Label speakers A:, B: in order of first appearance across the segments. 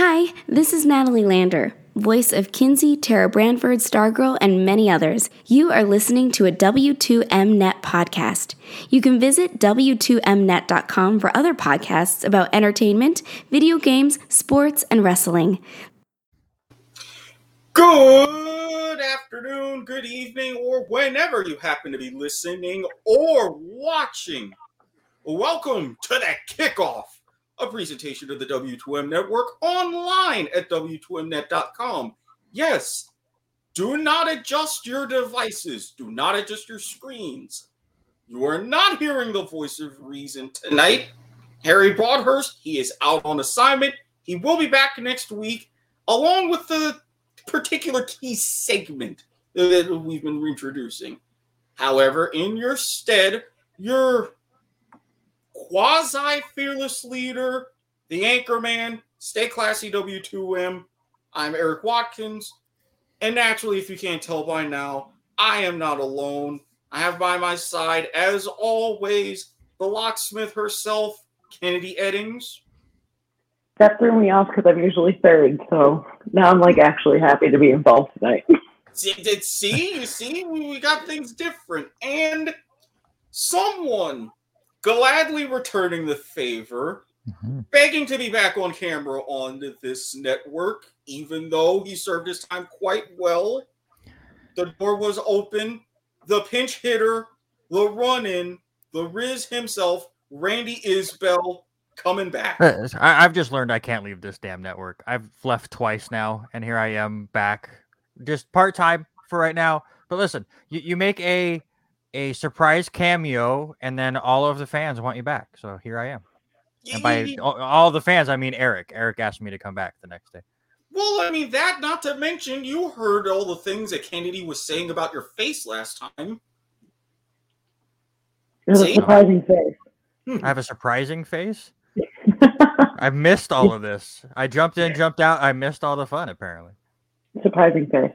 A: Hi, this is Natalie Lander, voice of Kinsey, Tara Branford, Stargirl, and many others. You are listening to a W2Mnet podcast. You can visit W2Mnet.com for other podcasts about entertainment, video games, sports, and wrestling.
B: Good afternoon, good evening, or whenever you happen to be listening or watching. Welcome to the kickoff, a presentation of the W2M Network online at W2Mnet.com. Yes, do not adjust your devices, do not adjust your screens. You are not hearing the voice of reason tonight. Harry Broadhurst, he is out on assignment. He will be back next week, along with the particular key segment that we've been reintroducing. However, in your stead, your quasi fearless leader, the anchor man, stay classy W2M. I'm Erik Watkins. And naturally, if you can't tell by now, I am not alone. I have by my side, as always, the locksmith herself, Keneddi Eddings.
C: That threw me off because I'm usually third, so now I'm like actually happy to be involved tonight.
B: See, did see you see we got things different, and someone gladly returning the favor,
D: Mhm.
B: begging to be back on camera on this network, even though he served his time quite well. The door was open. The pinch hitter, the run in, the Riz himself, Randy Isbelle, coming back.
D: Uh, I, I've just learned I can't leave this damn network. I've left twice now, and here I am back, just part time for right now. But listen, you, you make a a surprise cameo, and then all of the fans want you back. So here I am. And by all, all the fans, I mean Erik. Erik asked me to come back the next day.
B: Well, I mean, that not to mention, you heard all the things that Keneddi was saying about your face last time.
C: It was a surprising face. Hmm.
D: I have a surprising face. I missed all of this. I jumped in, jumped out. I missed all the fun. Apparently,
C: surprising face.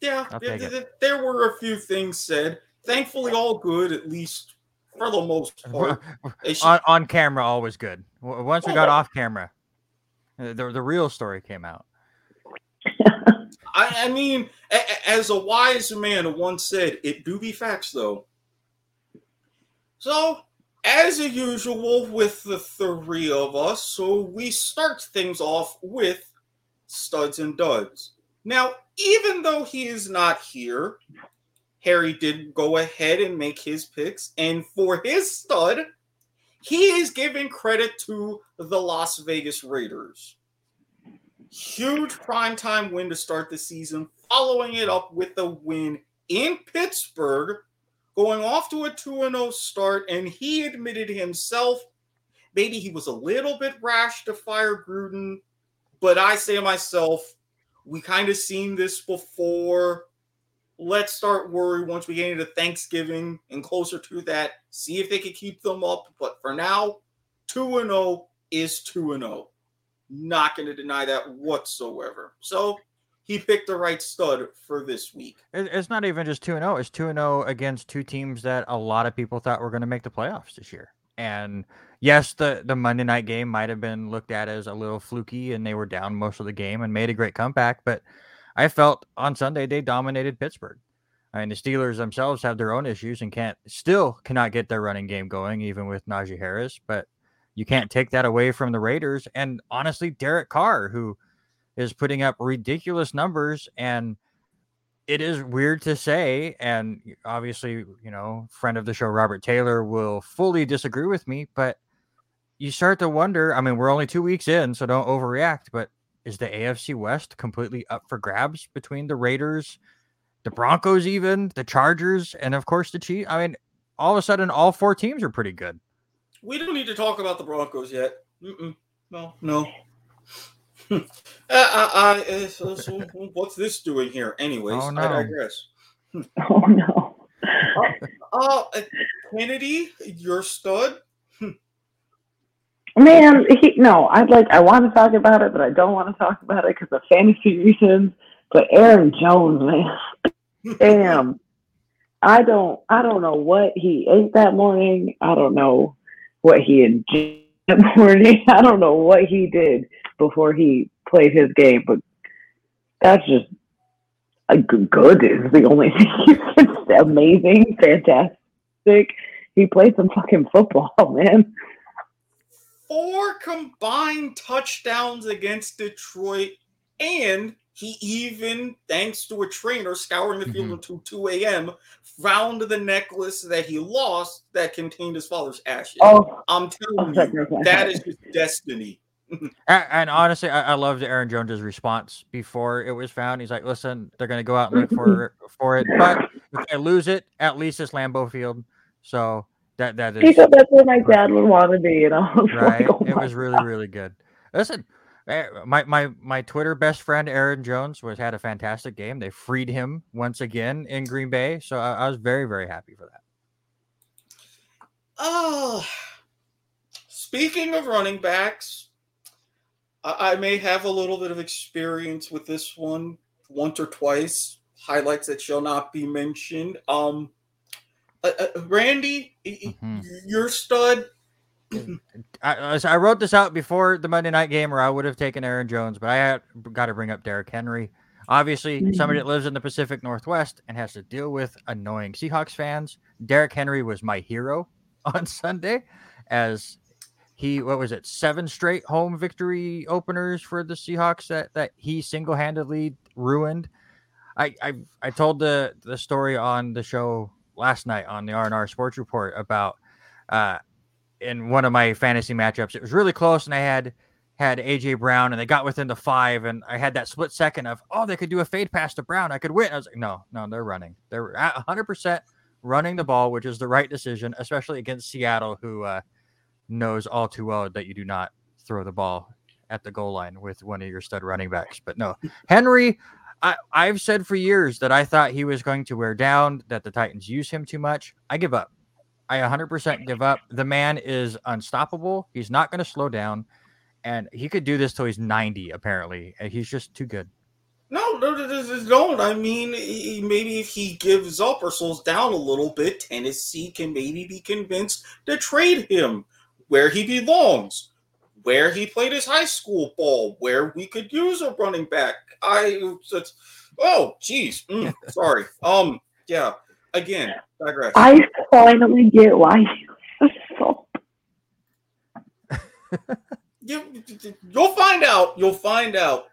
B: Yeah,
D: I'll
B: th-
D: take
B: th-
D: it.
B: th- there were a few things said. Thankfully, all good, at least for the most part.
D: On, on camera, always good. Once we got off camera, uh, the the real story came out.
B: I, I mean, a- as a wise man once said, it do be facts, though. So, as usual with the three of us, so we start things off with studs and duds. Now, even though he is not here, Harry did go ahead and make his picks, and for his stud, he is giving credit to the Las Vegas Raiders huge primetime win to start the season, following it up with a win in Pittsburgh, going off to a 2 0 start. And he admitted himself maybe he was a little bit rash to fire Gruden, but I say to myself, we kind of seen this before. Let's start worry once we get into Thanksgiving and closer to that. See if they can keep them up. But for now, 2 and 0 is 2 and 0 not going to deny that whatsoever. So he picked the right stud for this week.
D: It's not even just two and zero. It's two and zero against two teams that a lot of people thought were going to make the playoffs this year. And yes, the the Monday night game might have been looked at as a little fluky, and they were down most of the game and made a great comeback. But I felt on Sunday they dominated Pittsburgh. I mean, the Steelers themselves have their own issues and can't still cannot get their running game going, even with Najee Harris. But you can't take that away from the Raiders. And honestly, Derek Carr, who is putting up ridiculous numbers and it is weird to say and obviously you know friend of the show robert taylor will fully disagree with me but you start to wonder i mean we're only two weeks in so don't overreact but is the afc west completely up for grabs between the raiders the broncos even the chargers and of course the chiefs i mean all of a sudden all four teams are pretty good
B: We don't need to talk about the Broncos yet. Mm-mm. No, no. uh, uh, uh, uh, so, so what's this doing here? Anyways,
D: Oh, no.
B: I digress.
C: Oh no.
B: Oh, uh, Keneddi, your stud.
C: Man, he, no, I'd like I want to talk about it, but I don't want to talk about it because of fantasy reasons. But Aaron Jones, man, damn, I don't, I don't know what he ate that morning. I don't know what he enjoyed that morning. I don't know what he did, before he played his game, but that's just a good is the only thing. it's amazing, fantastic. He played some fucking football, man.
B: Four combined touchdowns against Detroit, and he even, thanks to a trainer scouring the field mm-hmm. until 2 a.m., found the necklace that he lost that contained his father's ashes. Oh, I'm telling oh, you, that is his destiny.
D: and, and, honestly, I, I loved Aaron Jones's response before it was found. He's like, "Listen, they're going to go out and look for for it, but if they lose it, at least it's Lambeau Field." So that that is.
C: He said that's where my dad would want to be, you know.
D: Right. Like, oh it was really really good. Listen, eh, my my my Twitter best friend Aaron Jones was had a fantastic game. They freed him once again in Green Bay, so I, I was very very happy for that.
B: Oh, speaking of running backs, I, I may have a little bit of experience with this one once or twice. Highlights that shall not be mentioned. Um, uh, uh, Randy, mm-hmm. your stud.
D: I, I wrote this out before the Monday night game, or I would have taken Aaron Jones, but I had got to bring up Derrick Henry. Obviously, mm-hmm. somebody that lives in the Pacific Northwest and has to deal with annoying Seahawks fans. Derrick Henry was my hero on Sunday, as he what was it seven straight home victory openers for the Seahawks that that he single handedly ruined. I, I I told the the story on the show last night on the R and R Sports Report about uh in one of my fantasy matchups. It was really close, and I had had AJ Brown, and they got within the five, and I had that split second of oh they could do a fade pass to Brown, I could win. I was like no no they're running, they're at hundred percent running the ball, which is the right decision, especially against Seattle, who. uh knows all too well that you do not throw the ball at the goal line with one of your stud running backs. But no, Henry, I, I've said for years that I thought he was going to wear down, that the Titans use him too much. I give up. I 100% give up. The man is unstoppable. He's not going to slow down. And he could do this till he's 90, apparently. He's just too good.
B: No, no, don't. I mean, maybe if he gives up or slows down a little bit, Tennessee can maybe be convinced to trade him where he belongs, where he played his high school ball, where we could use a running back. I oh geez, mm, sorry. Um, yeah. Again, digress.
C: I finally get why you so.
B: you, you'll find out. You'll find out.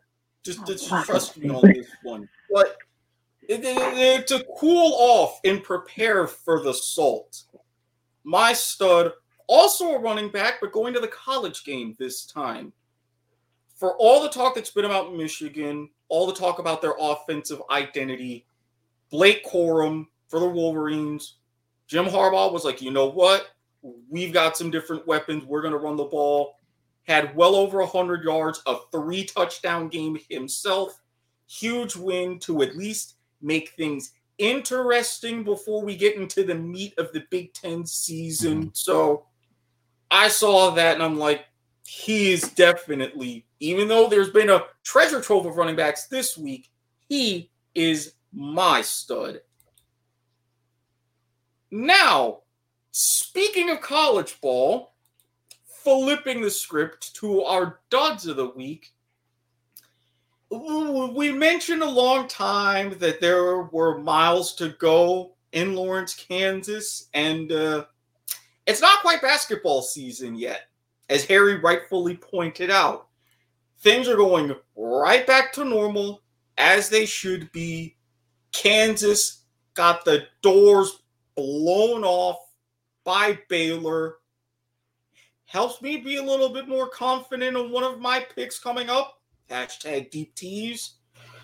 B: Just, just trust me on this one. But it, it, it, to cool off and prepare for the salt, my stud also a running back, but going to the college game this time. For all the talk that's been about Michigan, all the talk about their offensive identity, Blake Corum for the Wolverines, Jim Harbaugh was like, you know what? We've got some different weapons. We're going to run the ball. Had well over 100 yards, a three touchdown game himself. Huge win to at least make things interesting before we get into the meat of the Big Ten season. Mm-hmm. So I saw that and I'm like, he is definitely, even though there's been a treasure trove of running backs this week, he is my stud. Now, speaking of college ball, flipping the script to our duds of the week, we mentioned a long time that there were miles to go in Lawrence, Kansas, and uh, it's not quite basketball season yet, as Harry rightfully pointed out. Things are going right back to normal as they should be. Kansas got the doors blown off by Baylor. Helps me be a little bit more confident in one of my picks coming up. Hashtag deep tease.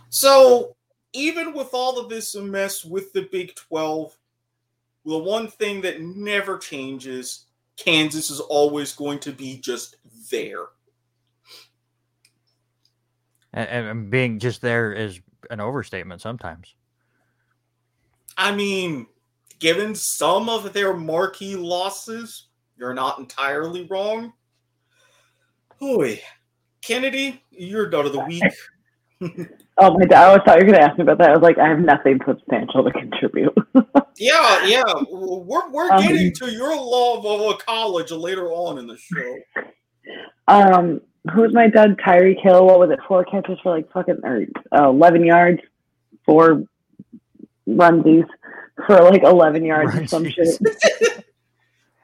B: So, even with all of this mess with the Big 12, the one thing that never changes Kansas is always going to be just there.
D: And, and, being just there is an overstatement sometimes.
B: I mean, given some of their marquee losses, you're not entirely wrong. Boy, Keneddi, you're done of the week.
C: oh my god, I was thought you were gonna ask me about that. I was like, I have nothing substantial to contribute.
B: Yeah, yeah. We're we're um, getting to your love of a college later on in the show.
C: Um who's my dad? Tyreek Hill. What was it? Four catches for like fucking or uh, eleven yards, four runsies for like eleven yards or some shit.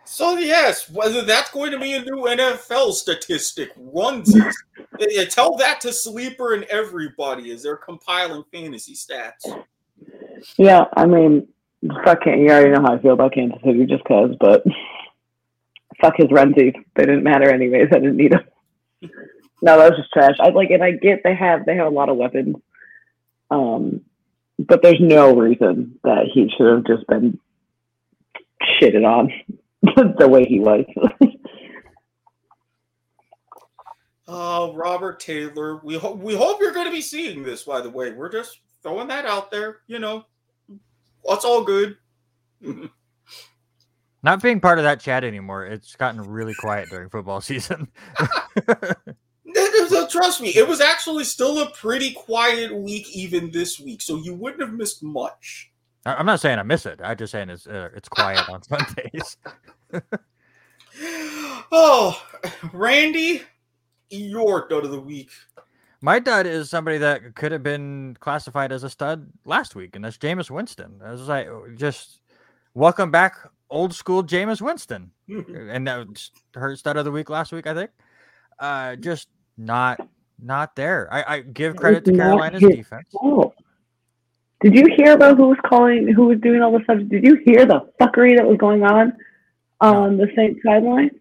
B: So yes, whether that's going to be a new NFL statistic, runsies. Yeah, tell that to Sleeper and everybody as they're compiling fantasy stats.
C: Yeah, I mean, fuck. You already know how I feel about Kansas City just cause, but fuck his runsies. They didn't matter anyways. I didn't need them. no, that was just trash. I like, and I get they have they have a lot of weapons, um, but there's no reason that he should have just been shitted on the way he was.
B: Uh, Robert Taylor. We we hope you're going to be seeing this. By the way, we're just throwing that out there. You know, that's all good.
D: Not being part of that chat anymore, it's gotten really quiet during football season.
B: So Trust me, it was actually still a pretty quiet week even this week, so you wouldn't have missed much.
D: I'm not saying I miss it. I'm just saying it's uh, it's quiet on Sundays.
B: Oh, Randy, your dud of the week.
D: My dud is somebody that could have been classified as a stud last week, and that's Jameis Winston. I was like, just welcome back, old school Jameis Winston, and that was her stud of the week last week, I think. Uh, just not not there. I, I give credit to Carolina's defense.
C: fault. Did you hear about who was calling, who was doing all the stuff? Did you hear the fuckery that was going on on the Saints sideline?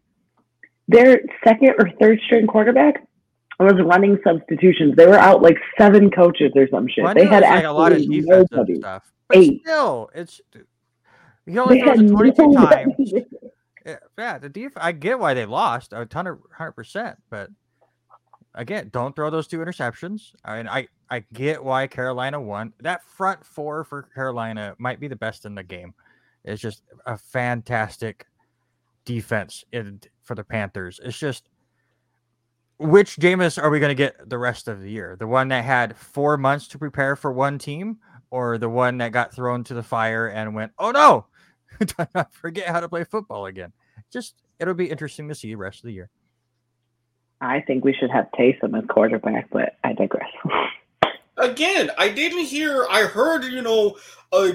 C: Their second or third string quarterback was running substitutions. They were out like seven coaches or some shit.
D: Well,
C: they had
D: like a lot of defensive
C: nobody.
D: stuff, but
C: Eight.
D: still, it's he only throws
C: had
D: it 22
C: no
D: times. Yeah, the def- I get why they lost a ton of hundred percent, but again, don't throw those two interceptions. I mean, I I get why Carolina won. That front four for Carolina might be the best in the game. It's just a fantastic defense in, for the Panthers. It's just which Jameis are we going to get the rest of the year? The one that had four months to prepare for one team, or the one that got thrown to the fire and went, "Oh no, I forget how to play football again." Just it'll be interesting to see the rest of the year.
C: I think we should have Taysom as quarterback, but I digress.
B: Again, I didn't hear. I heard, you know, uh,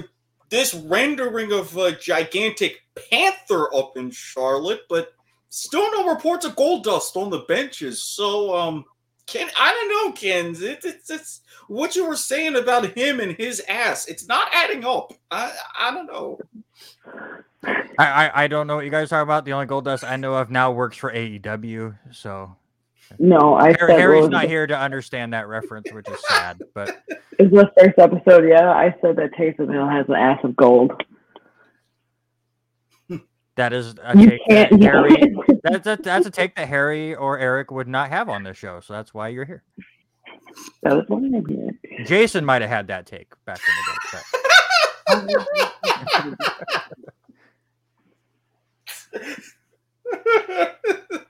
B: this rendering of a gigantic panther up in Charlotte, but still no reports of gold dust on the benches. So, um, Ken, I don't know, Ken. It, it's it's what you were saying about him and his ass. It's not adding up. I I don't know.
D: I, I I don't know what you guys are about. The only gold dust I know of now works for AEW, so
C: No, I
D: Har-
C: said
D: Harry's not here to understand that reference, which is sad. But
C: it? Is the first episode? Yeah, I said that Taysom Hill has an ass of gold.
D: That is a
C: You
D: take that
C: can't.
D: Harry. That's a, that's a take that Harry or Erik would not have on this show. So that's why you're here.
C: that was one of them.
D: Jason might have had that take back in the day. But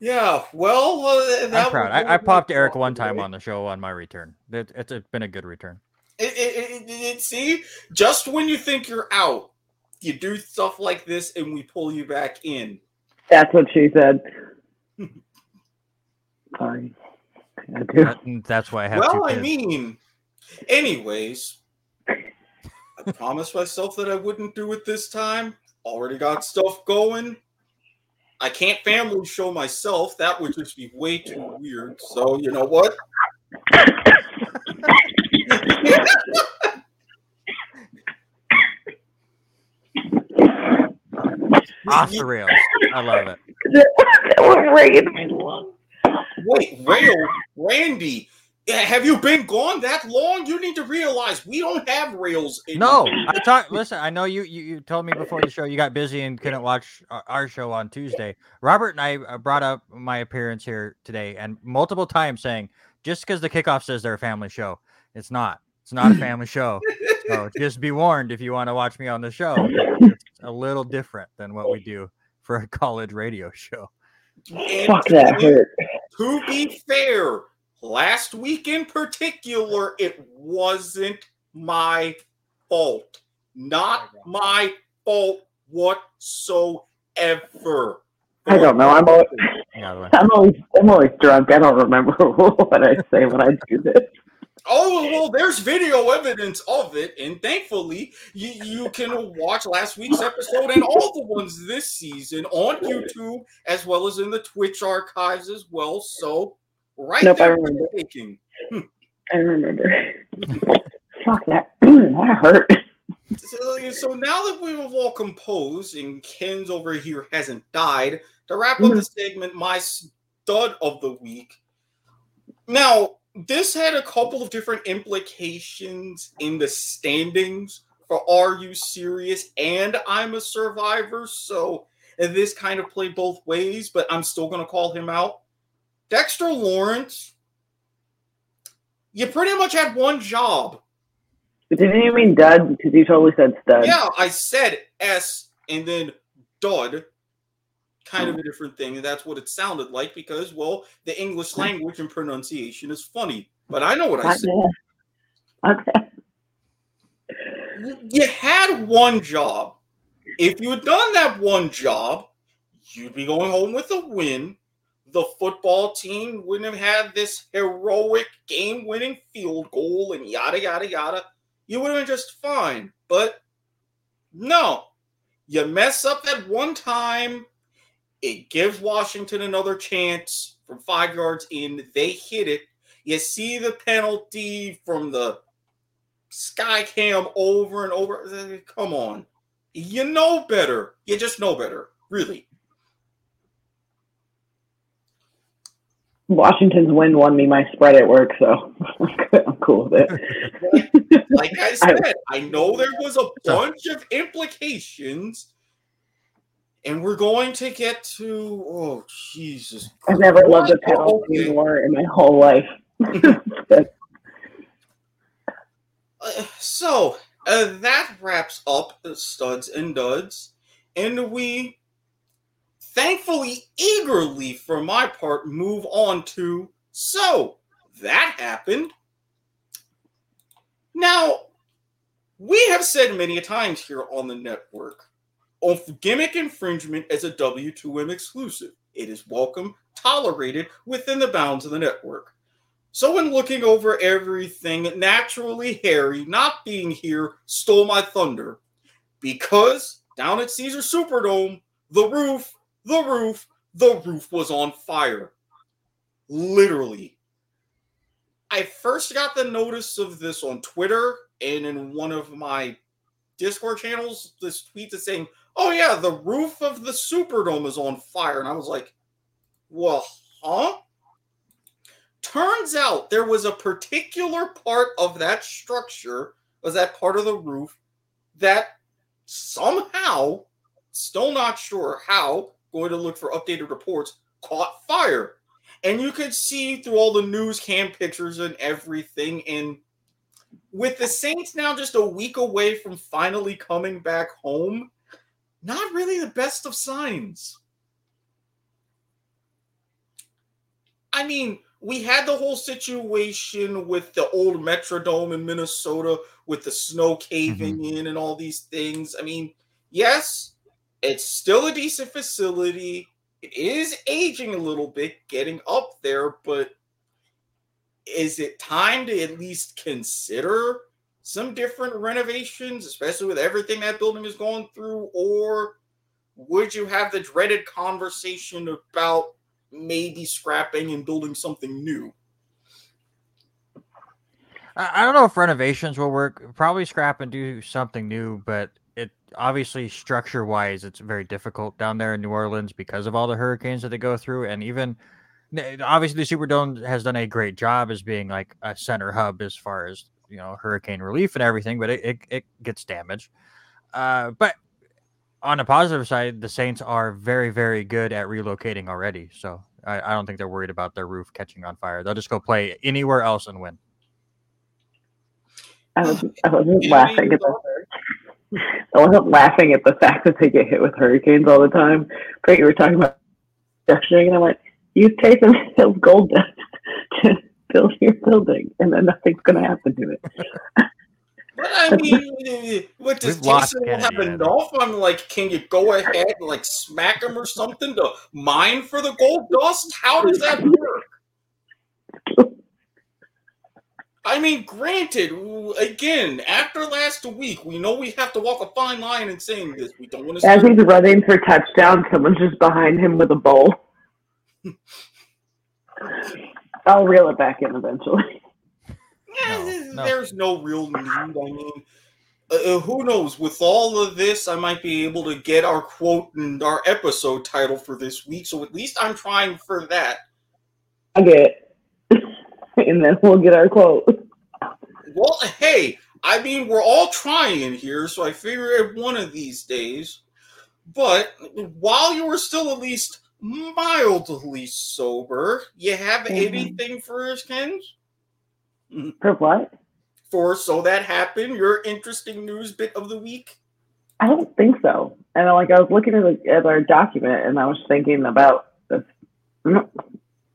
B: yeah, well, uh, that
D: I'm proud.
B: was-
D: I, I popped Erik one time on the show on my return. It, it's a, been a good return.
B: It, it, it, it- see, just when you think you're out, you do stuff like this, and we pull you back in.
C: That's what she said. Sorry. I do.
D: That- that's why I have two
B: Well, I mean, anyways, I promised myself that I wouldn't do it this time. Already got stuff going. I can't family show myself. That would just be way too weird. So, you know what?
D: Off the rails. I love it.
C: that was right in my lung.
B: Wait, Rail, Randy, have you been gone that long? You need to realize we don't have rails.
D: No. I talk. Listen, I know you, you. You told me before the show you got busy and couldn't watch our, our show on Tuesday. Robert and I uh, brought up my appearance here today, and multiple times saying just because the kickoff says they're a family show, it's not. It's not a family show. So just be warned if you want to watch me on the show. It's a little different than what we do for a college radio show.
B: And
C: Fuck that
B: to-
C: hurt.
B: To be fair, last week in particular, it wasn't my fault. Not my fault whatsoever.
C: I don't know. I'm always, I'm always, I'm always drunk. I don't remember what I say when I do this.
B: Oh well, there's video evidence of it, and thankfully, you, you can watch last week's episode and all the ones this season on YouTube as well as in the Twitch archives as well. So, right
C: Nope, I remember.
B: taking.
C: I remember. Fuck that. that hurt.
B: So, so now that we've all composed and Ken's over here hasn't died, to wrap up mm-hmm. the segment, my stud of the week. Now, this had a couple of different implications in the standings for Are You Serious and I'm a Survivor. So this kind of played both ways, but I'm still going to call him out. Dexter Lawrence, you pretty much had one job.
C: Didn't you mean dud? Because you totally said stud.
B: Yeah, I said S and then dud. Kind of a different thing, and that's what it sounded like because, well, the English language and pronunciation is funny. But I know what I said.
C: Okay.
B: You had one job. If you had done that one job, you'd be going home with a win. The football team wouldn't have had this heroic game winning field goal and yada, yada, yada. You would have been just fine. But no, you mess up that one time. It gives Washington another chance from five yards in. They hit it. You see the penalty from the sky cam over and over. Come on. You know better. You just know better. Really.
C: Washington's win won me my spread at work, so I'm cool with it.
B: Like I said, I know there was a bunch of implications, and we're going to get to. Oh, Jesus.
C: I've never loved a penalty
B: Okay.
C: more in my whole life.
B: Uh, so uh, that wraps up studs and duds, and we thankfully, eagerly for my part, move on to so that happened. Now, we have said many a times here on the network, of gimmick infringement as a W2M exclusive. It is welcome, tolerated within the bounds of the network. So, in looking over everything, naturally, Harry, not being here, stole my thunder. Because down at Caesars Superdome, the roof, the roof, the roof was on fire. Literally. I first got the notice of this on Twitter and in one of my Discord channels. This tweet is saying, Oh, yeah, the roof of the Superdome is on fire. And I was like, Well, huh? Turns out there was a particular part of that structure, was that part of the roof, that somehow, still not sure how, going to look for updated reports, caught fire. And you could see through all the news cam pictures and everything. And with the Saints now just a week away from finally coming back home, not really the best of signs. I mean, we had the whole situation with the old Metrodome in Minnesota with the snow caving mm-hmm. in and all these things. I mean, yes, it's still a decent facility. It is aging a little bit, getting up there, but is it time to at least consider some different renovations, especially with everything that building is going through? Or would you have the dreaded conversation about maybe scrapping and building something new?
D: I, don't know if renovations will work. Probably scrap and do something new, but it obviously structure wise, it's very difficult down there in New Orleans because of all the hurricanes that they go through, and even obviously the Superdome has done a great job as being like a center hub as far as you know hurricane relief and everything, but it it, it gets damaged. Uh, but on the positive side, the Saints are very, very good at relocating already. So I, I don't think they're worried about their roof catching on fire. They'll just go play anywhere else and win.
C: I was I wasn't laughing at the I wasn't laughing at the fact that they get hit with hurricanes all the time. But you were talking about structuring, and I went, "Use pay them build gold dust to build your building, and then nothing's going to happen to it."
B: But I mean, what does
D: We've
B: Jason have
D: Keneddi, I think.
B: enough? I'm like, can you go ahead and like smack him or something to mine for the gold dust? How does that work? I mean, granted, again, after last week, we know we have to walk a fine line in saying this. We don't want to.
C: As he's running for touchdown, someone's just behind him with a bowl. I'll reel it back in eventually.
B: Eh,
D: No, no.
B: There's no real need. I mean, uh, uh, who knows? With all of this, I might be able to get our quote and our episode title for this week. So at least I'm trying for that.
C: I get it. and then we'll get our quote.
B: Well, hey, I mean, we're all trying here, so I figure one of these days. But while you were still at least mildly sober, you have
C: Mhm.
B: anything for us, Kens?
C: For what?
B: For so that happened, your interesting news bit of the week.
C: I don't think so. And like I was looking at, the, at our document and I was thinking about this.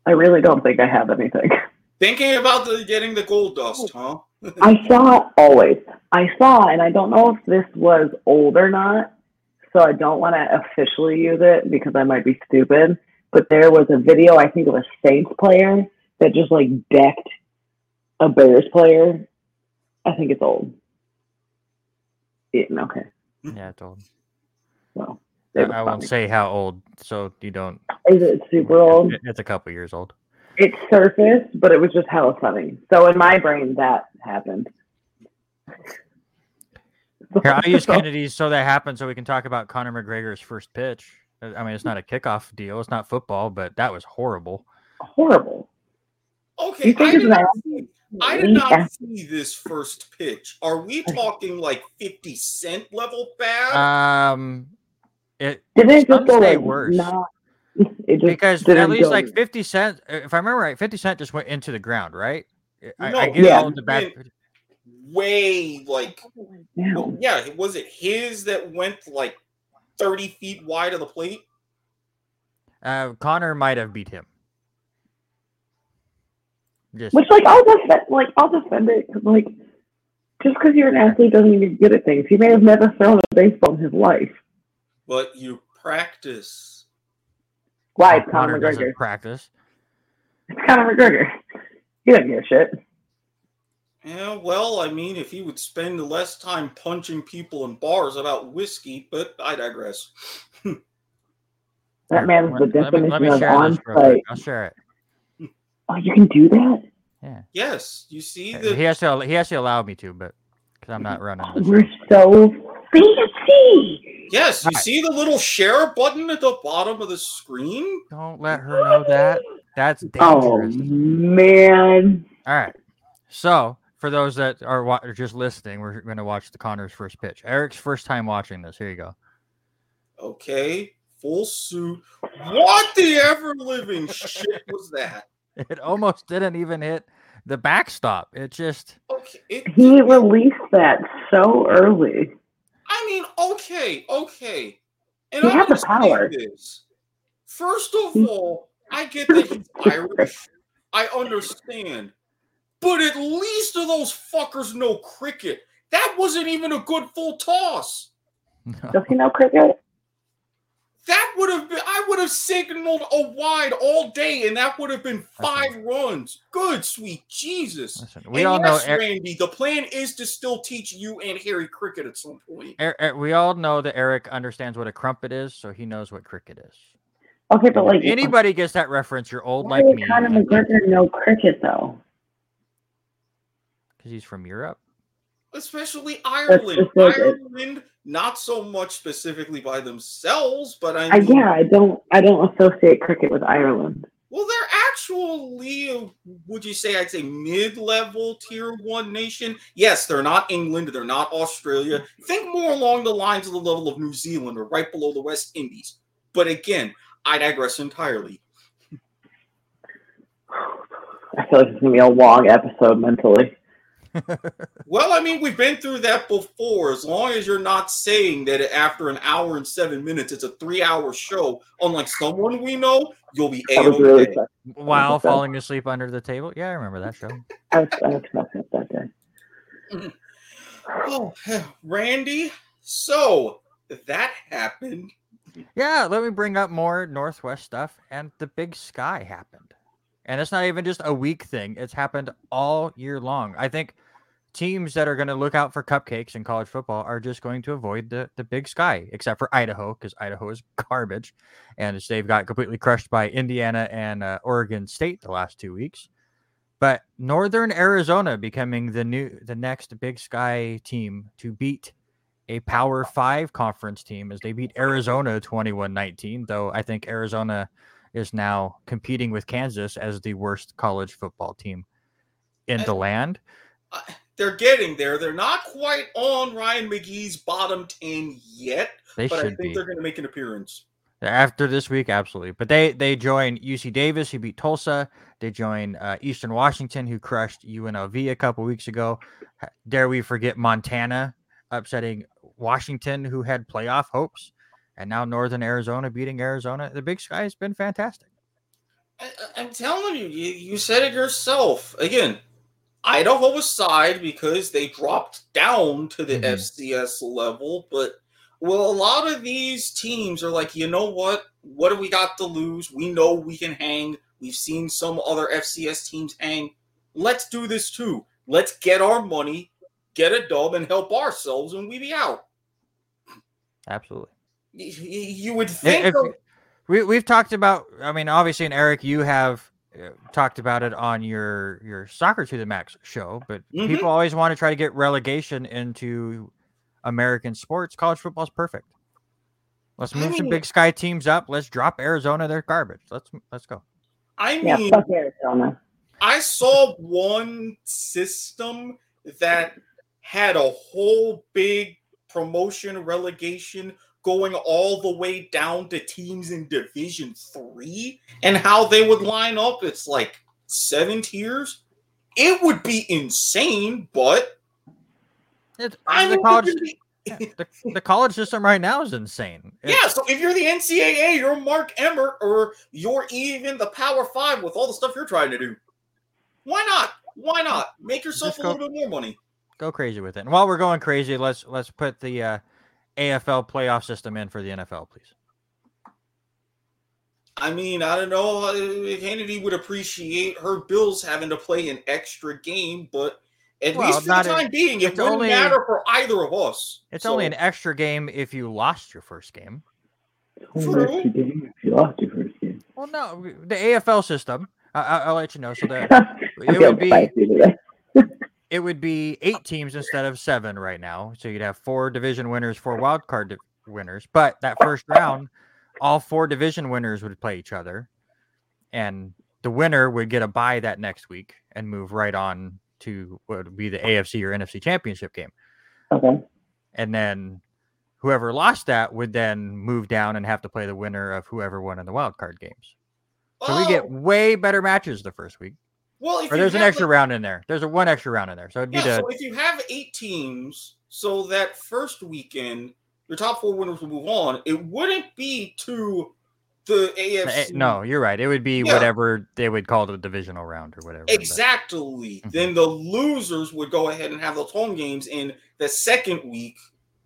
C: I really don't think I have anything.
B: Thinking about the getting the gold dust, huh?
C: I saw always. I saw, and I don't know if this was old or not, so I don't want to officially use it because I might be stupid. But there was a video, I think of a Saints player that just like decked a Bears player. I think it's old. Yeah, okay.
D: Yeah, I told.
C: Well,
D: I,
C: it
D: I won't
C: funny.
D: say how old, so you don't.
C: Is it super old?
D: It's a couple years old.
C: It surfaced, but it was just hella funny. So in my brain, that happened.
D: Here, I use Keneddi's so that happens so we can talk about Conor McGregor's first pitch. Uh, I mean, it's not a kickoff deal. It's not football, but that was horrible.
C: Horrible.
B: Okay, I did, not see, I did not see this first pitch. Are we talking like 50 cent level bad?
D: Um, it
C: Didn't it just go like
D: worse.
C: not? It just
D: because at least
C: go-
D: like fifty cent, if I remember right, fifty cent just went into the ground, right? I, I get
C: yeah.
D: all of the bad.
B: Way like,
C: Yeah.
B: well, yeah, was it his that went like 30 feet wide of the plate?
D: Uh, Conor might have beat him. Just
C: Which like I'll defend, like I'll defend it 'cause, like just because you're an athlete doesn't mean you're good at things. He may have never thrown a baseball in his life.
B: But you practice.
C: Why? It's Conor
D: doesn't
C: McGregor.
D: practice.
C: It's Conor McGregor. He doesn't give a shit.
B: Yeah, well, I mean, if he would spend less time punching people in bars about whiskey, but I digress.
C: That man is the
D: Let- let me-
C: definition
D: let me
C: of
D: share
C: on-site.
D: I'll share it.
C: Oh, you can do that? Yeah.
B: Yes, you see the
D: He has to. He has to allow me to, but because I'm not running. the
C: We're so fancy.
B: yes, you
D: Right.
B: see the little share button at the bottom of the screen.
D: Don't let her know that. That's
C: oh,
D: dangerous.
C: Oh man.
D: All right. So for those that are wa- are just listening, we're going to watch the Conor's first pitch. Erik's first time watching this. Here you go.
B: Okay, full suit. What the ever living shit was that?
D: It almost didn't even hit the backstop. It just
B: Okay, it,
C: He released that so early.
B: I mean, okay, okay. And
C: He
B: I
C: had the power.
B: This. First of all, I get that he's Irish. I understand. But at least of those fuckers know cricket. That wasn't even a good full toss.
C: Does he know cricket?
B: That would have been I would have signaled a wide all day, and that would have been five runs. Good sweet Jesus.
D: listen. We
B: and
D: all
B: yes,
D: know. Er-
B: Randy, the plan is to still teach you and Harry cricket at some point.
D: Er- Er- we all know that Erik understands what a crumpet is, so he knows what cricket is.
C: Okay, but like
D: if anybody gets that reference, you're old
C: why
D: like
C: would
D: me
C: Conor McGregor know cricket though?
D: Because he's from Europe.
B: especially Ireland.
C: just like it.
B: Ireland, not so much specifically by themselves, but I
C: I, yeah, I don't. I don't associate cricket with Ireland.
B: well, they're actually, uh, would you say, I'd say mid-level tier one nation. Yes, they're not England, they're not Australia. Think more along the lines of the level of New Zealand or right below the West Indies. But again, I digress entirely.
C: I feel like it's gonna be a long episode mentally.
B: Well, I mean, we've been through that before. As long as you're not saying that after an hour and seven minutes, it's a three-hour show. Unlike someone we know, you'll be
C: That was really
B: a
C: fun.
D: While
C: Okay.
D: falling asleep under the table. Yeah, I remember that show.
C: I was, I was messing up that day.
B: Oh, Randy. So that happened.
D: Yeah, let me bring up more Northwest stuff. And the big sky happened. And it's not even just a week thing, it's happened all year long. I think teams that are going to look out for cupcakes in college football are just going to avoid the, the big sky, except for Idaho, because Idaho is garbage. And they've got completely crushed by Indiana and uh, Oregon State the last two weeks. But Northern Arizona becoming the new the next big sky team to beat a Power 5 conference team as they beat Arizona 21-19, though I think Arizona is now competing with Kansas as the worst college football team in the land.
B: They're getting there. They're not quite on Ryan McGee's bottom 10 yet,
D: They
B: but I think
D: be.
B: they're going to make an appearance.
D: After this week, absolutely. But they they join UC Davis, who beat Tulsa. They join uh, Eastern Washington, who crushed UNLV a couple weeks ago. Dare we forget Montana upsetting Washington, who had playoff hopes, and now Northern Arizona beating Arizona. The Big Sky has been fantastic.
B: I, I'm telling you, you, you said it yourself. Again, Idaho was aside because they dropped down to the
D: Mhm.
B: FCS level, but well, a lot of these teams are like, you know what? What do we got to lose? We know we can hang. We've seen some other FCS teams hang. Let's do this too. Let's get our money, get a dub, and help ourselves, and we be out.
D: Absolutely.
B: Y- y- You would think.
D: if-
B: of-
D: we we've talked about. I mean, obviously, and Erik, you have uh, talked about it on your your soccer to the max show, but
B: Mhm.
D: people always want to try to get relegation into American sports. College football is perfect. Let's
B: I
D: move some Big Sky teams up. Let's drop Arizona. They're garbage. Let's let's go.
B: I
C: Yeah,
B: mean,
C: fuck Arizona.
B: I saw one system that had a whole big promotion relegation going all the way down to teams in Division Three, and how they would line up. It's like seven tiers. It would be insane, but
D: It's, the college
B: you're the-
D: the, college system right now is insane. It's-
B: yeah. So if you're the NCAA, you're Mark Emmert, or you're even the Power Five with all the stuff you're trying to do. Why not? Why not make yourself
D: Just
B: a
D: go-
B: little bit more money?
D: go crazy with it. And while we're going crazy, let's let's put the uh, AFL playoff system in for the NFL, please.
B: I mean, I don't know. uh, Keneddi would appreciate her Bills having to play an extra game, but at
D: Well,
B: least for the
D: in-
B: time being, it
D: it's
B: wouldn't
D: only-
B: matter for either of us.
D: It's
B: So,
D: only an extra game if you lost your first game.
B: True.
C: If you did, if you lost your first game.
D: Well, no, the AFL system. I, I, I'll let you know. So that it would be
C: spicy today.
D: It would be eight teams instead of seven right now. So you'd have four division winners, four wild card di- winners. But that first round, all four division winners would play each other, and the winner would get a bye that next week and move right on to what would be the AFC or NFC championship game.
C: Okay.
D: And then whoever lost that would then move down and have to play the winner of whoever won in the wild card games. So we get
B: Oh,
D: way better matches the first week.
B: Well. If
D: Or there's an extra
B: like-
D: round in there. There's a one extra round in there. So it'd be
B: Yeah,
D: the
B: so if you have eight teams, so that first weekend, your top four winners will move on. It wouldn't be to the AFC.
D: no, you're right. It would be
B: Yeah.
D: whatever they would call the divisional round or whatever.
B: Exactly.
D: Mhm.
B: Then the losers would go ahead and have those home games in the second week.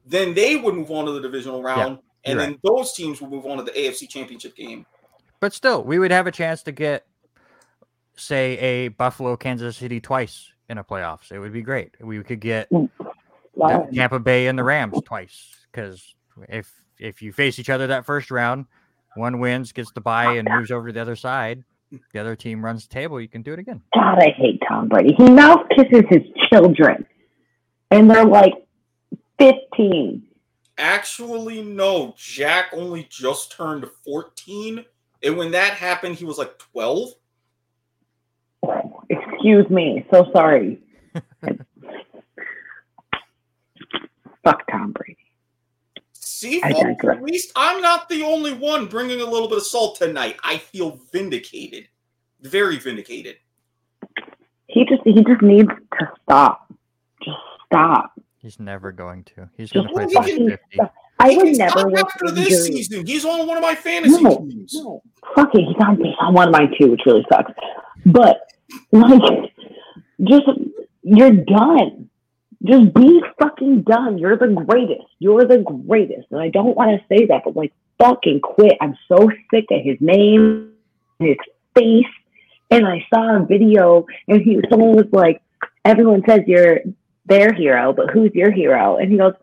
B: Then they would move on to the divisional round, and
D: you're
B: then those teams would move on to the AFC Championship game.
D: But still, we would have a chance to get, say, a Buffalo, Kansas City twice in a playoffs. It would be great. We could get mm. the
C: Wow.
D: Tampa Bay and the Rams twice because if if you face each other that first round, one wins, gets the bye, and moves over to the other side. The other team runs the table. You can do it again.
C: God, I hate Tom Brady. He mouth kisses his children, and they're like fifteen.
B: Actually, no. Jack only just turned 14. And when that happened, he was like 12.
C: Excuse me. So sorry. Fuck Tom Brady.
B: See, folks, at least I'm not the only one bringing a little bit of salt tonight. I feel vindicated. Very vindicated.
C: He just he just needs to stop. Just stop.
D: He's never going to. He's
C: Just
D: going to play
B: Well, he can-
D: 50.
C: I
B: He
C: would
B: can
C: never
B: stop
C: risk
B: after this
C: injury.
B: season. He's on one of my fantasy
C: No,
B: teams.
C: no, fuck it. He's on, he's on one of mine too, which really sucks. But like, just you're done. Just be fucking done. You're the greatest. You're the greatest. And I don't want to say that, but like fucking quit. I'm so sick of his name, his face. And I saw a video and he someone was like, Everyone says you're their hero, but who's your hero? And he goes,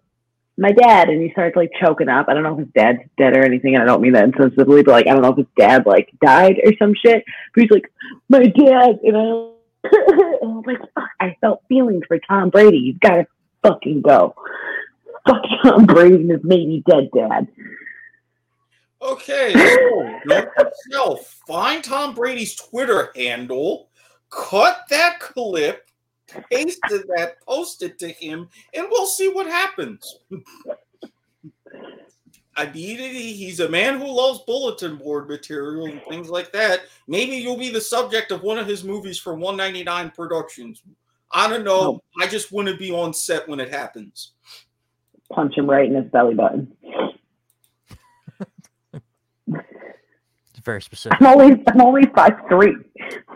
C: My dad. And he starts like choking up. I don't know if his dad's dead or anything, and I don't mean that insensitively, but like I don't know if his dad like died or some shit. But he's like, My dad and I was like, fuck, I felt feelings for Tom Brady. You've got to fucking go. Fuck Tom Brady and his maybe dead dad.
B: Okay, so find Tom Brady's Twitter handle, cut that clip, paste that, post it to him, and we'll see what happens. I mean, he's a man who loves bulletin board material and things like that. Maybe you'll be the subject of one of his movies for 199 Productions. I don't know.
C: No.
B: I just want to be on set when it happens.
C: Punch him right in his belly button.
D: It's very specific.
C: I'm only I'm only five three.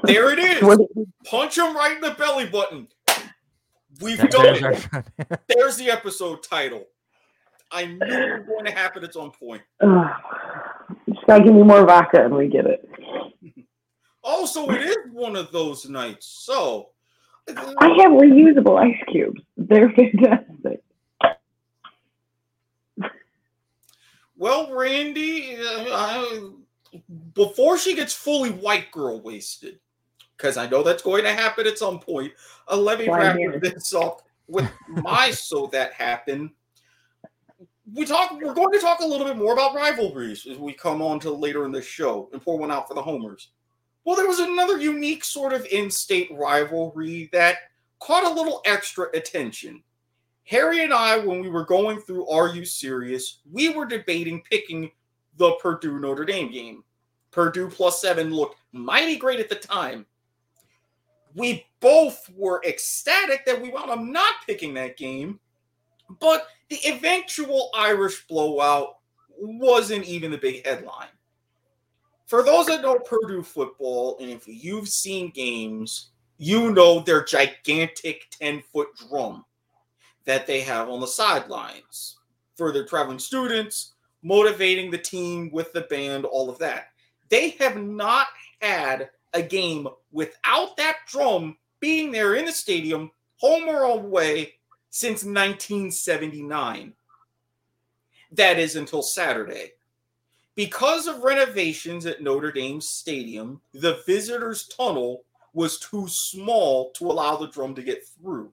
B: There it is. Punch him right in the belly button. We've
D: That-
B: done
D: there's
B: it.
D: our-
B: There's the episode title. I knew it was going to happen. It's on point.
C: Ugh. Just gotta give me more vodka and we get it.
B: Also, it is one of those nights. So,
C: I have reusable ice cubes. They're fantastic.
B: well, Randy, uh, I, before she gets fully white girl wasted, because I know that's going to happen at some point, uh, let me wrap this up with my so that happened. We talk. We're going to talk a little bit more about rivalries as we come on to later in the show and pour one out for the homers. Well, there was another unique sort of in-state rivalry that caught a little extra attention. Harry and I, when we were going through Are You Serious, we were debating picking the Purdue Notre Dame game. Purdue plus seven looked mighty great at the time. We both were ecstatic that we wound up not picking that game, but the eventual Irish blowout wasn't even the big headline. For those that know Purdue football, and if you've seen games, you know their gigantic 10 foot drum that they have on the sidelines for their traveling students, motivating the team with the band, all of that. They have not had a game without that drum being there in the stadium, home or away, since 1979. That is until Saturday. Because of renovations at Notre Dame Stadium, the visitors' tunnel was too small to allow the drum to get through.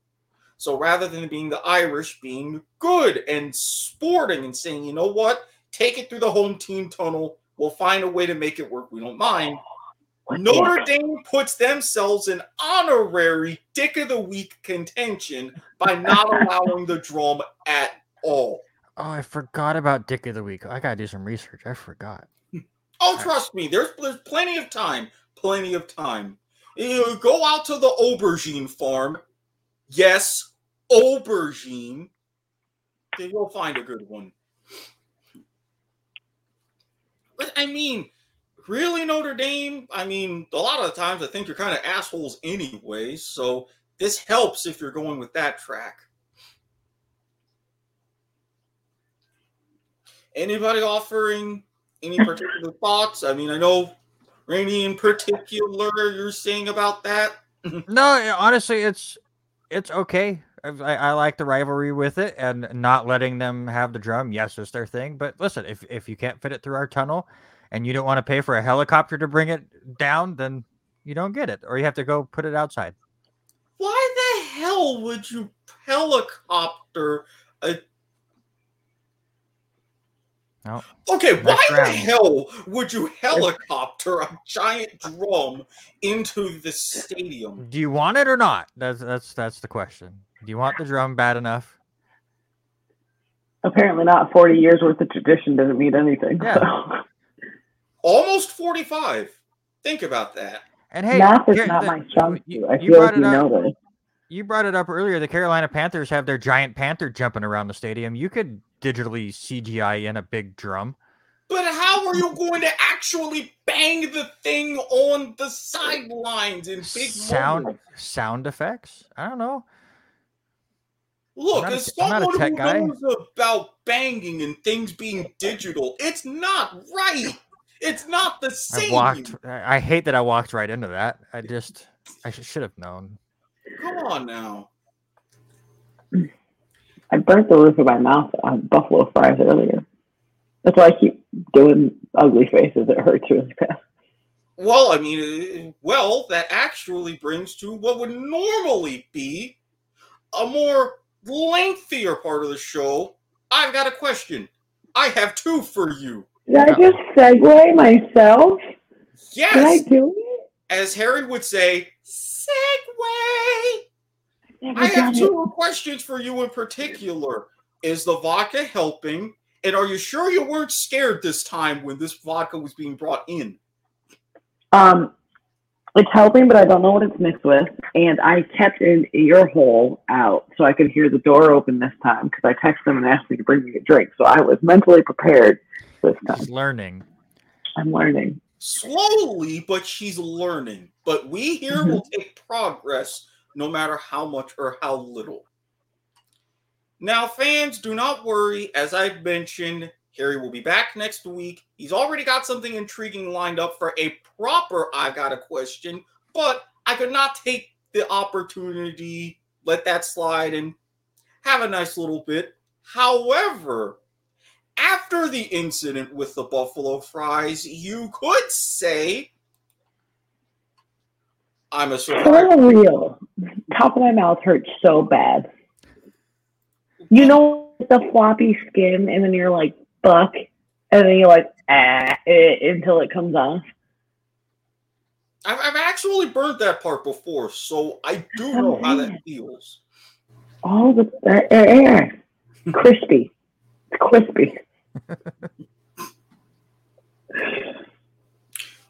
B: So rather than being the Irish being good and sporting and saying, you know what, take it through the home team tunnel, we'll find a way to make it work, we don't mind. Notre Dame puts themselves in honorary Dick of the Week contention by not allowing the drum at all.
D: oh, I forgot about Dick of the Week. I gotta do some research. I forgot.
B: Oh, trust me, there's there's plenty of time. Plenty of time. You go out to the aubergine farm. Yes, aubergine. Then you'll find a good one. But I mean, really, Notre Dame? I mean, a lot of the times I think you're kind of assholes anyway, so this helps if you're going with that track. Anybody offering any particular thoughts? I mean, I know Randy in particular, you're saying about that.
D: No, honestly, it's it's okay. I, I like the rivalry with it and not letting them have the drum. Yes, it's their thing. But listen, if if you can't fit it through our tunnel, and you don't want to pay for a helicopter to bring it down, then you don't get it, or you have to go put it outside.
B: Why the hell would you helicopter a
D: No.
B: Okay, why
D: Next
B: the hell would you helicopter a giant drum into the stadium?
D: Do you want it or not? That's that's that's the question. Do you want the drum bad enough?
C: Apparently not 40 years worth of tradition doesn't mean anything.
D: Yeah.
C: So.
B: Almost 45. Think about that.
D: And hey,
C: Math is
D: here-
C: not
D: the-
C: my strong
D: you-
C: suit. I
D: you
C: feel
D: brought
C: like you
D: it up.
C: know this.
D: You brought it up earlier. The Carolina Panthers have their giant panther jumping around the stadium. You could digitally CGI in a big drum.
B: But how are you going to actually bang the thing on the sidelines in big
D: sound
B: moments?
D: sound effects. I don't know.
B: Look,
D: not a-
B: as
D: I'm not a
B: someone
D: tech
B: who
D: guy.
B: knows about banging and things being digital, it's not right. It's not the same.
D: I
B: same.
D: walked. I I hate that I walked right into that. I just, I should have known.
B: Come on now.
C: I burnt the roof of my mouth on buffalo fries earlier. That's why I keep doing ugly faces. It hurts really bad.
B: Well, I mean, uh, well, that actually brings to what would normally be a more lengthier part of the show. I've got a question. I have two for you.
C: Did I just segue myself? Yes. Did I do it?
B: as Harry would say, segue. I have
C: done it.
B: two questions for you in particular. Is the vodka helping? And are you sure you weren't scared this time when this vodka was being brought in?
C: Um, it's helping, but I don't know what it's mixed with. And I kept an ear hole out so I could hear the door open this time because I texted them and asked me to bring me a drink. So I was mentally prepared this time.
D: Just learning.
C: I'm learning.
B: Slowly, but she's learning. But we here will take progress no matter how much or how little. Now, fans, do not worry. As I've mentioned, Harry will be back next week. He's already got something intriguing lined up for a proper I Got a Question, but I could not take the opportunity, let that slide, and have a nice little bit. However, after the incident with the Buffalo Fries, you could say, I'm a survivor.
C: For real. Top of my mouth hurts so bad. You know the floppy skin, and then you're like, fuck. And then you're like, ah, eh, until it comes off.
B: I've, I've actually burnt that part before, so I do know how that feels.
C: All the uh, air. Crispy. It's crispy.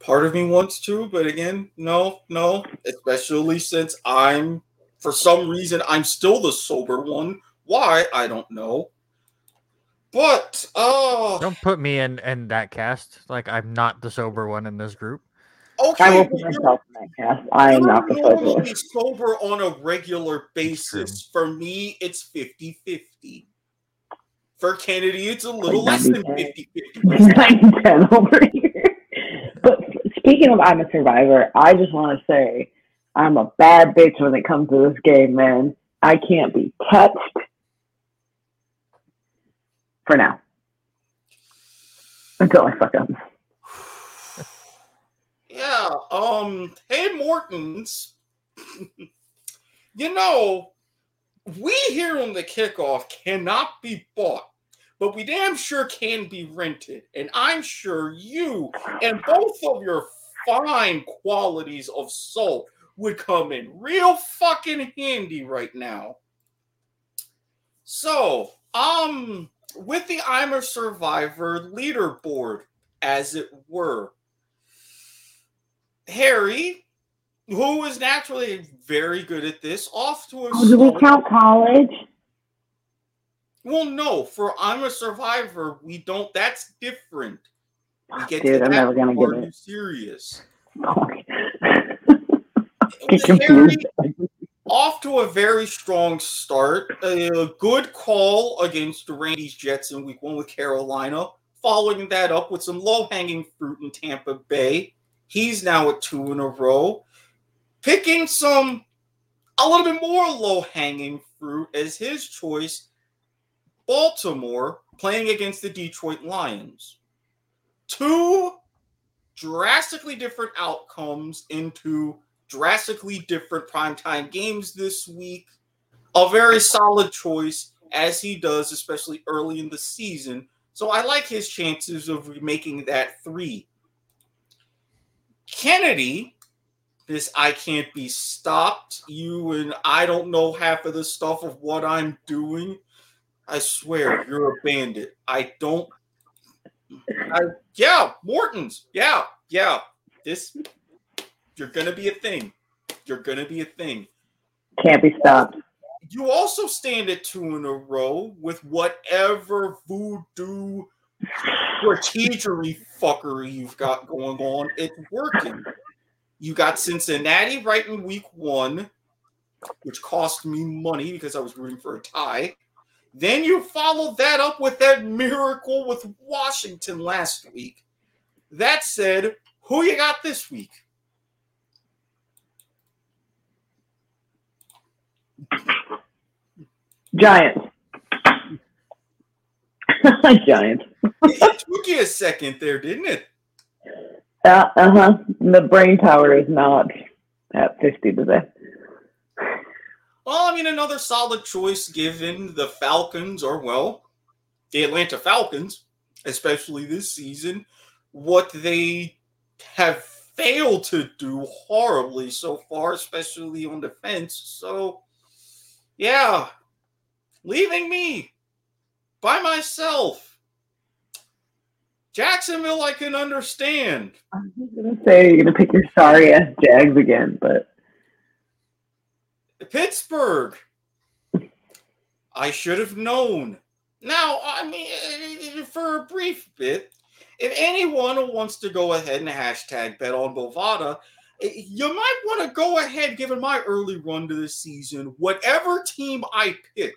B: Part of me wants to, but again, no, no. Especially since I'm, for some reason, I'm still the sober one. Why? I don't know. But, oh,
D: Don't put me in in that cast. Like I'm not the sober one in this group.
B: okay.
C: I will put myself in that cast. I am not the sober.
B: normally sober on a regular basis. For me, it's 50 50. For Keneddi, it's a little less than 50 50.
C: 910 over here. But speaking of I'm a survivor, I just want to say I'm a bad bitch when it comes to this game, man. I can't be touched for now. Until I fuck up.
B: Yeah, um, hey Mortons. you know, we here on the kickoff cannot be bought, but we damn sure can be rented. And I'm sure you and both of your fine qualities of salt would come in real fucking handy right now. So, um, with the I'm a Survivor leaderboard, as it were, Harry, who is naturally very good at this, off to a
C: Oh, do we count college?
B: Well, no, for I'm a Survivor, we don't. That's different. We ah, get
C: Dude, I'm never gonna get it.
B: you Serious.
C: Get
B: Harry. Off to a very strong start. A good call against the Randy's Jets in week one with Carolina. Following that up with some low hanging fruit in Tampa Bay. He's now at two in a row. Picking some, a little bit more low hanging fruit as his choice. Baltimore playing against the Detroit Lions. Two drastically different outcomes into drastically different primetime games this week. A very solid choice, as he does, especially early in the season. So I like his chances of making that three. Keneddi, this I can't be stopped. You and I don't know half of the stuff of what I'm doing. I swear, you're a bandit. I don't. I, yeah, Morton's. Yeah, yeah. This, you're gonna be a thing. You're gonna be a thing.
C: Can't be stopped.
B: You also stand at two in a row with whatever voodoo strategery fuckery you've got going on. It's working. You got Cincinnati right in week one. which cost me money because I was rooting for a tie. Then you followed that up with that miracle with Washington last week. That said, who you got this week?
C: Giants. Giants.
B: it took you a second there, didn't it?
C: Uh huh. The brain power is not at 50 today.
B: Well, I mean, another solid choice given the Falcons are, well, the Atlanta Falcons, especially this season, what they have failed to do horribly so far, especially on defense. So, yeah, leaving me by myself. Jacksonville, I can understand.
C: I was going to say you're going to pick your sorry ass Jags again, but.
B: Pittsburgh. I should have known. Now, I mean, for a brief bit, if anyone wants to go ahead and hashtag bet on Bovada, you might want to go ahead, given my early run to the season, whatever team I pick,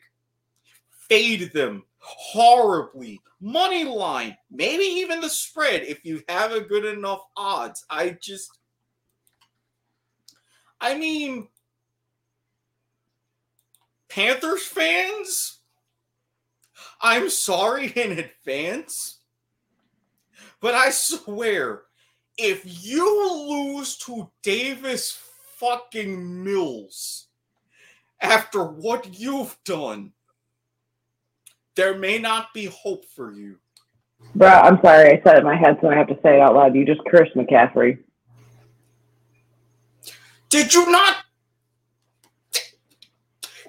B: fade them horribly. Money line, maybe even the spread if you have a good enough odds. I just, I mean, Panthers fans, I'm sorry in advance, but I swear, if you lose to Davis fucking Mills after what you've done, there may not be hope for you.
C: Bro, I'm sorry. I said it in my head, so I have to say it out loud. You just cursed McCaffrey.
B: Did you not?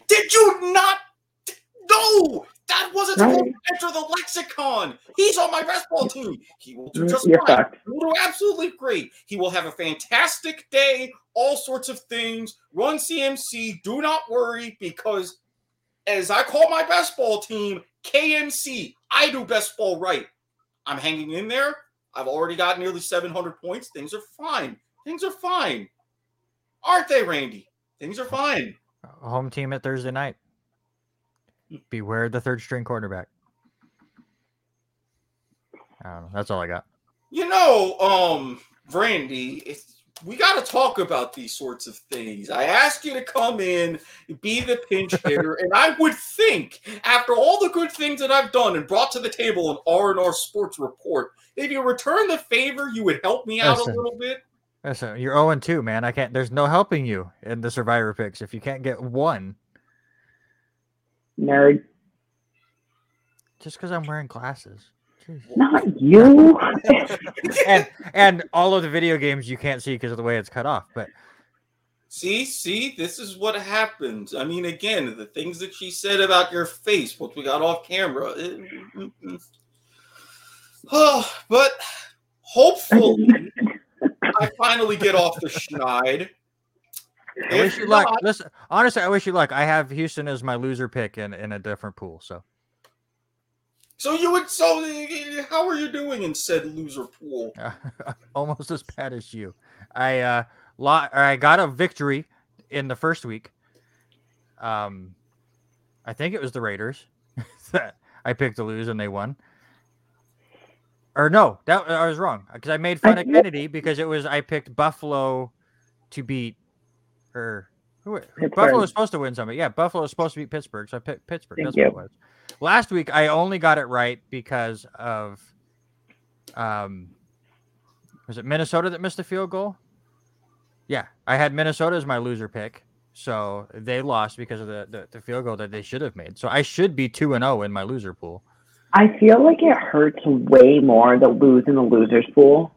B: Did you not? No, that wasn't
C: Right.
B: supposed to enter the lexicon. He's on my basketball team. He will do just
C: You're
B: fine. He will do absolutely great. He will have a fantastic day, all sorts of things. Run CMC. Do not worry because, as I call my best ball team, KMC, I do best ball right. I'm hanging in there. I've already got nearly 700 points. Things are fine. Things are fine. Aren't they, Randy? Things are fine.
D: Home team at Thursday night. Beware the third string quarterback. I don't know. That's all I got.
B: You know, um, Randy, it's, we got to talk about these sorts of things. I asked you to come in, be the pinch hitter, and I would think, after all the good things that I've done and brought to the table in R and R Sports Report, if you return the favor, you would help me out
D: Listen.
B: a little bit.
D: Listen, you're 0 2, man. I can't. There's no helping you in the survivor picks if you can't get one.
C: Nerd.
D: Just because I'm wearing glasses. Jeez.
C: Not you.
D: and and all of the video games you can't see because of the way it's cut off. But
B: See, see, this is what happens. I mean, again, the things that she said about your face, what we got off camera. it- mm, mm. Oh, but hopefully, I finally get off the schneid.
D: I wish you luck.
B: not-
D: Listen, honestly, I wish you luck. I have Houston as my loser pick in, in a different pool. So
B: So you would. So uh, how are you doing in said loser pool?
D: almost as bad as you. I uh, lo- I got a victory in the first week. Um, I think it was the Raiders that I picked to lose and they won. Or no, that I was wrong because I made fun of Keneddi because it was I picked Buffalo to beat or who Buffalo
C: Pittsburgh.
D: was supposed to win something. Yeah, Buffalo was supposed to beat Pittsburgh, so I picked Pittsburgh.
C: Thank
D: That's
C: you.
D: what it was. Last week I only got it right because of um was it Minnesota that missed a field goal? Yeah, I had Minnesota as my loser pick. So they lost because of the, the, the field goal that they should have made. So I should be 2 and 0 in my loser pool.
C: I feel like it hurts way more to lose in the losers pool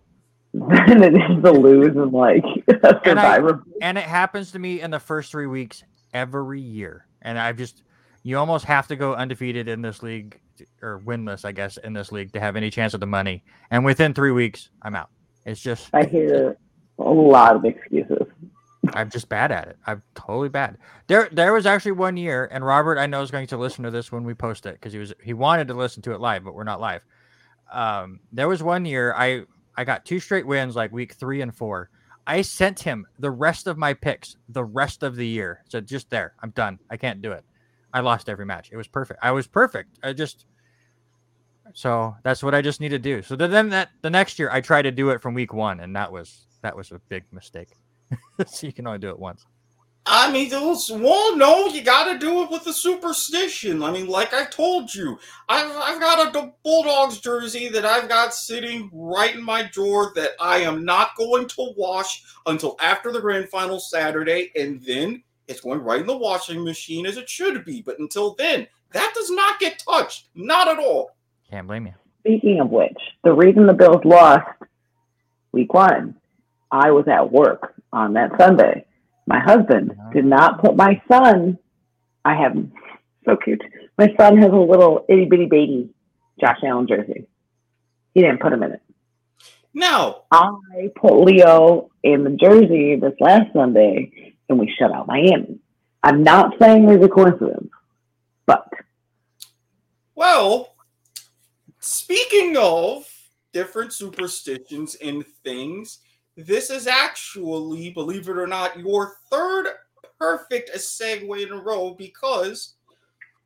C: than it is to lose in like a
D: And I- And it happens to me in the first 3 weeks every year. And I've just you almost have to go undefeated in this league or winless, I guess, in this league to have any chance of the money. And within 3 weeks, I'm out. It's just
C: I hear a lot of excuses.
D: I'm just bad at it. I'm totally bad. There, there was actually one year, and Robert, I know is going to listen to this when we post it because he was he wanted to listen to it live, but we're not live. Um, there was one year I I got two straight wins like week three and four. I sent him the rest of my picks the rest of the year. So just there, I'm done. I can't do it. I lost every match. It was perfect. I was perfect. I just so that's what I just need to do. So then that the next year I try to do it from week one, and that was that was a big mistake. so you can only do it once.
B: I mean, those, well, no, you got to do it with the superstition. I mean, like I told you, I've, I've got a Bulldogs jersey that I've got sitting right in my drawer that I am not going to wash until after the grand final Saturday, and then it's going right in the washing machine as it should be. But until then, that does not get touched. Not at all.
D: Can't blame you.
C: Speaking of which, the reason the Bills lost week one, I was at work on that Sunday. My husband uh-huh. did not put my son. I have so cute. My son has a little itty bitty baby Josh Allen jersey. He didn't put him in it.
B: No.
C: I put Leo in the jersey this last Sunday and we shut out Miami. I'm not saying there's a coincidence, but.
B: Well, speaking of different superstitions and things, this is actually, believe it or not, your third perfect segue in a row because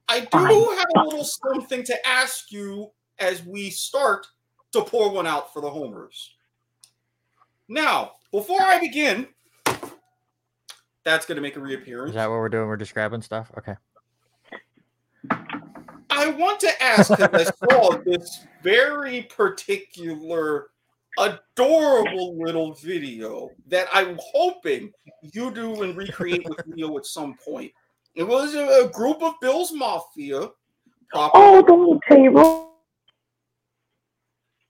B: I do have a little something to ask you as we start to pour one out for the homers. Now, before I begin, that's going to make a reappearance.
D: Is that what we're doing? We're just grabbing stuff? Okay.
B: I want to ask because I saw this very particular adorable little video that I'm hoping you do and recreate with Leo at some point. It was a, group of Bills Mafia.
C: Oh, the table.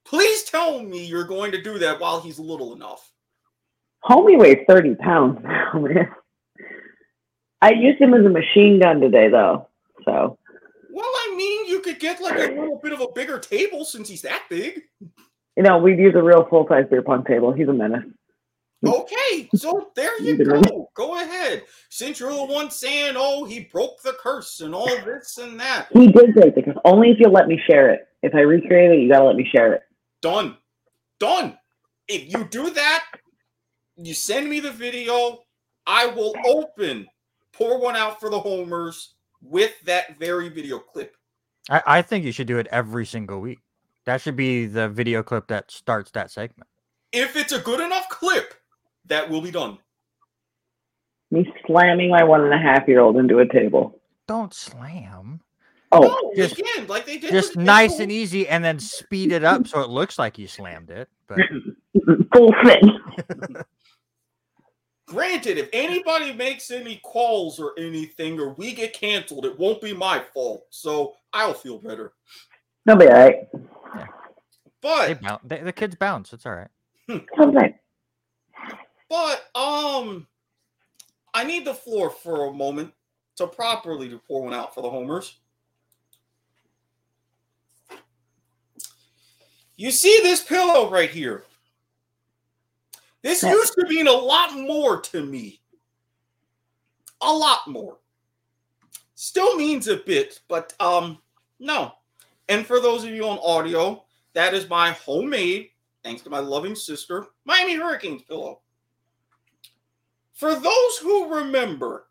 B: Please tell me you're going to do that while he's little enough.
C: Homie weighs 30 pounds now, man. I used him as a machine gun today, though. So.
B: Well, I mean, you could get like a little bit of a bigger table since he's that big.
C: You know, we'd use a real full size beer pong table. He's a menace.
B: Okay, so there you go. Go ahead. Since you're the one saying, "Oh, he broke the curse and all this and that,"
C: he did break the curse. Only if you let me share it. If I recreate it, you gotta let me share it.
B: Done. Done. If you do that, you send me the video. I will open, pour one out for the homers with that very video clip.
D: I, I think you should do it every single week. That should be the video clip that starts that segment.
B: If it's a good enough clip, that will be done.
C: Me slamming my one and a half year old into a table.
D: Don't slam.
C: Oh,
B: no, just again, like they did.
D: Just nice and easy, and then speed it up so it looks like you slammed it. But
C: full thing.
B: Granted, if anybody makes any calls or anything, or we get canceled, it won't be my fault. So I'll feel better.
C: They'll be all right.
B: Yeah. But
D: they bounce, they, the kids bounce. It's all right.
C: Okay.
B: But um, I need the floor for a moment to properly to pour one out for the homers. You see this pillow right here? This used to mean a lot more to me. A lot more. Still means a bit, but um, no. And for those of you on audio, that is my homemade, thanks to my loving sister, Miami Hurricanes pillow. For those who remember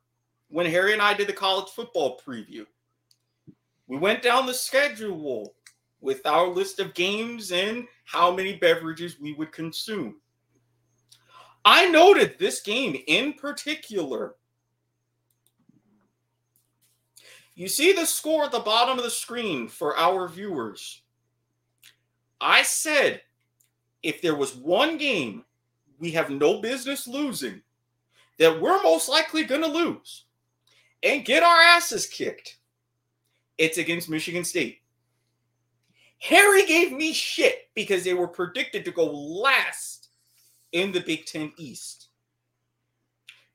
B: when Harry and I did the college football preview, we went down the schedule with our list of games and how many beverages we would consume. I noted this game in particular. You see the score at the bottom of the screen for our viewers. I said if there was one game we have no business losing, that we're most likely going to lose and get our asses kicked, it's against Michigan State. Harry gave me shit because they were predicted to go last in the Big Ten East.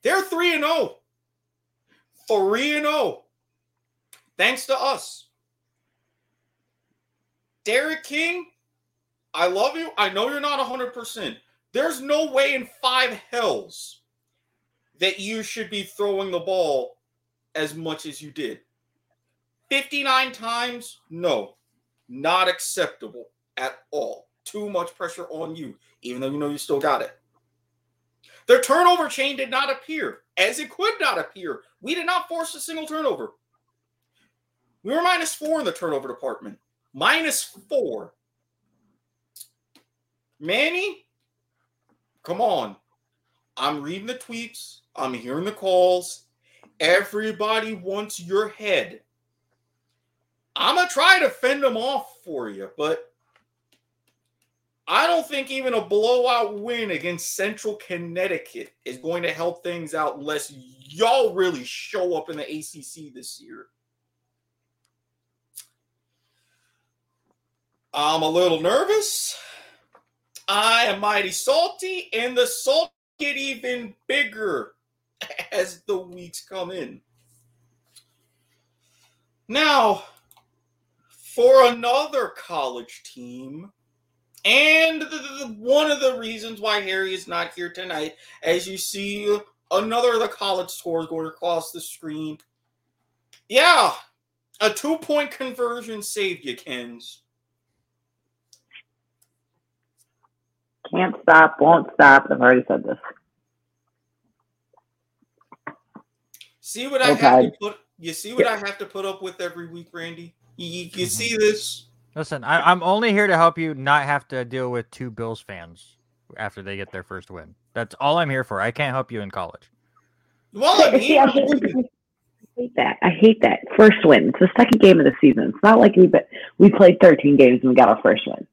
B: They're 3 and 0. 3 and 0. Thanks to us. D'Eriq King, I love you. I know you're not 100%. There's no way in five hells that you should be throwing the ball as much as you did. 59 times? No, not acceptable at all. Too much pressure on you, even though you know you still got it. The turnover chain did not appear, as it could not appear. We did not force a single turnover. We were minus four in the turnover department. Minus four. Manny, come on. I'm reading the tweets. I'm hearing the calls. Everybody wants your head. I'm going to try to fend them off for you, but I don't think even a blowout win against Central Connecticut is going to help things out unless y'all really show up in the ACC this year. I'm a little nervous. I am mighty salty, and the salt get even bigger as the weeks come in. Now, for another college team, and the, the, one of the reasons why Harry is not here tonight, as you see another of the college scores going across the screen. Yeah, a two point conversion saved you, Kens.
C: Can't stop, won't stop. I've already said this.
B: See what I
C: Okay.
B: have to put. You see what I have to put up with every week, Randy. You, you, you see this?
D: Listen, I, I'm only here to help you not have to deal with two Bills fans after they get their first win. That's all I'm here for. I can't help you in college.
B: Well, I
C: See, I
B: mean,
C: hate, I hate that. I hate that. First win. It's the second game of the season. It's not like we but we played 13 games and we got our first win.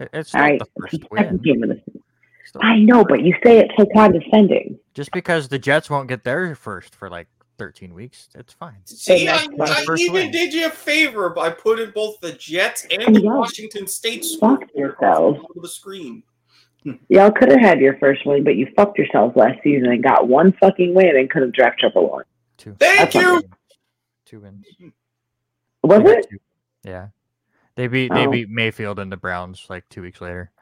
D: It- It's not
C: right,
D: the
C: it's the
D: first
C: second
D: win.
C: game of the season. I know, but you say it so condescending.
D: Just because the Jets won't get their first for like 13 weeks, it's fine.
B: see, I, I even
D: win.
B: did you a favor by putting both the Jets and the
C: Yeah.
B: Washington State
C: Fuck yourselves.
B: on the screen.
C: Y'all could have had your first win, but you fucked yourselves last season and got one fucking win and could have draft triple one.
D: Two.
B: Thank
C: That's
B: you.
D: Two wins.
C: Was it?
D: two. Yeah. They beat they
C: Oh.
D: beat Mayfield and the Browns like two weeks later.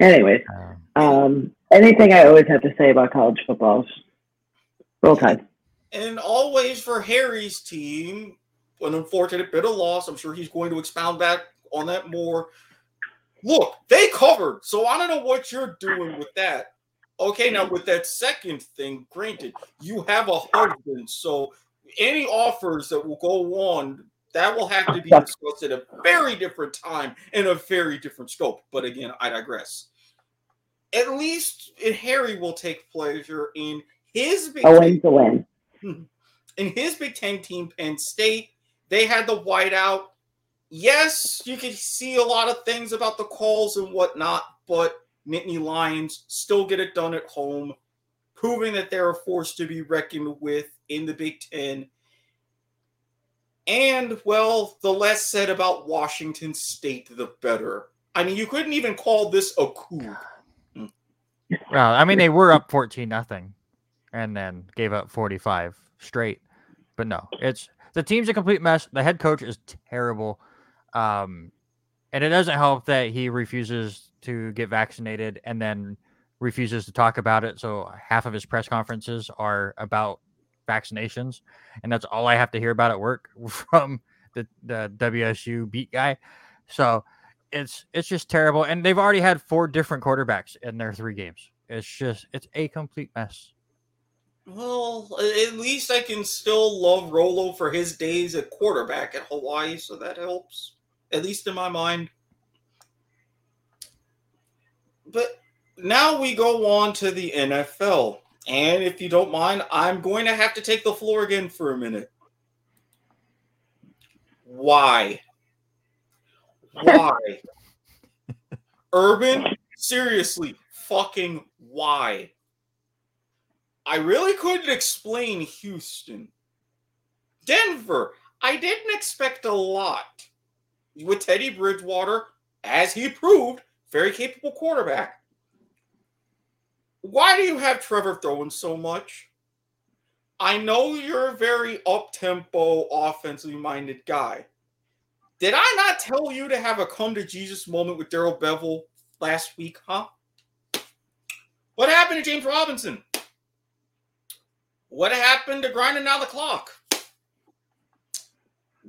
C: Anyways,
D: Um,
C: um, anything I always have to say about college football is roll tide.
B: And always for Harry's team, an unfortunate bit of loss. I'm sure he's going to expound back on that more. Look, they covered, so I don't know what you're doing with that. Okay, now with that second thing, granted, you have a husband, so any offers that will go on, that will have to be discussed at a very different time and a very different scope. But again, I digress. At least Harry will take pleasure in his big
C: A win's a win.
B: in his Big Ten team, Penn State, they had the whiteout. Yes, you could see a lot of things about the calls and whatnot, but Nittany Lions still get it done at home, proving that they're a force to be reckoned with in the Big Ten. And, well, the less said about Washington State, the better. I mean, you couldn't even call this a coup.
D: well, I mean they were up 14 nothing and then gave up 45 straight. But no, it's the team's a complete mess. The head coach is terrible. Um and it doesn't help that he refuses to get vaccinated and then refuses to talk about it. So half of his press conferences are about vaccinations, and that's all I have to hear about at work from the, the WSU beat guy. So it's it's just terrible. And they've already had four different quarterbacks in their three games. It's just it's a complete mess.
B: Well, at least I can still love Rolo for his days at quarterback at Hawaii, so that helps. At least in my mind. But now we go on to the NFL. And if you don't mind, I'm going to have to take the floor again for a minute. Why? Why? Urban, seriously, fucking why? I really couldn't explain Houston. Denver, I didn't expect a lot. With Teddy Bridgewater, as he proved, very capable quarterback. Why do you have Trevor throwing so much? I know you're a very up tempo, offensively minded guy. Did I not tell you to have a come to Jesus moment with Darrell Bevell last week, huh? What happened to James Robinson? What happened to grinding out the clock?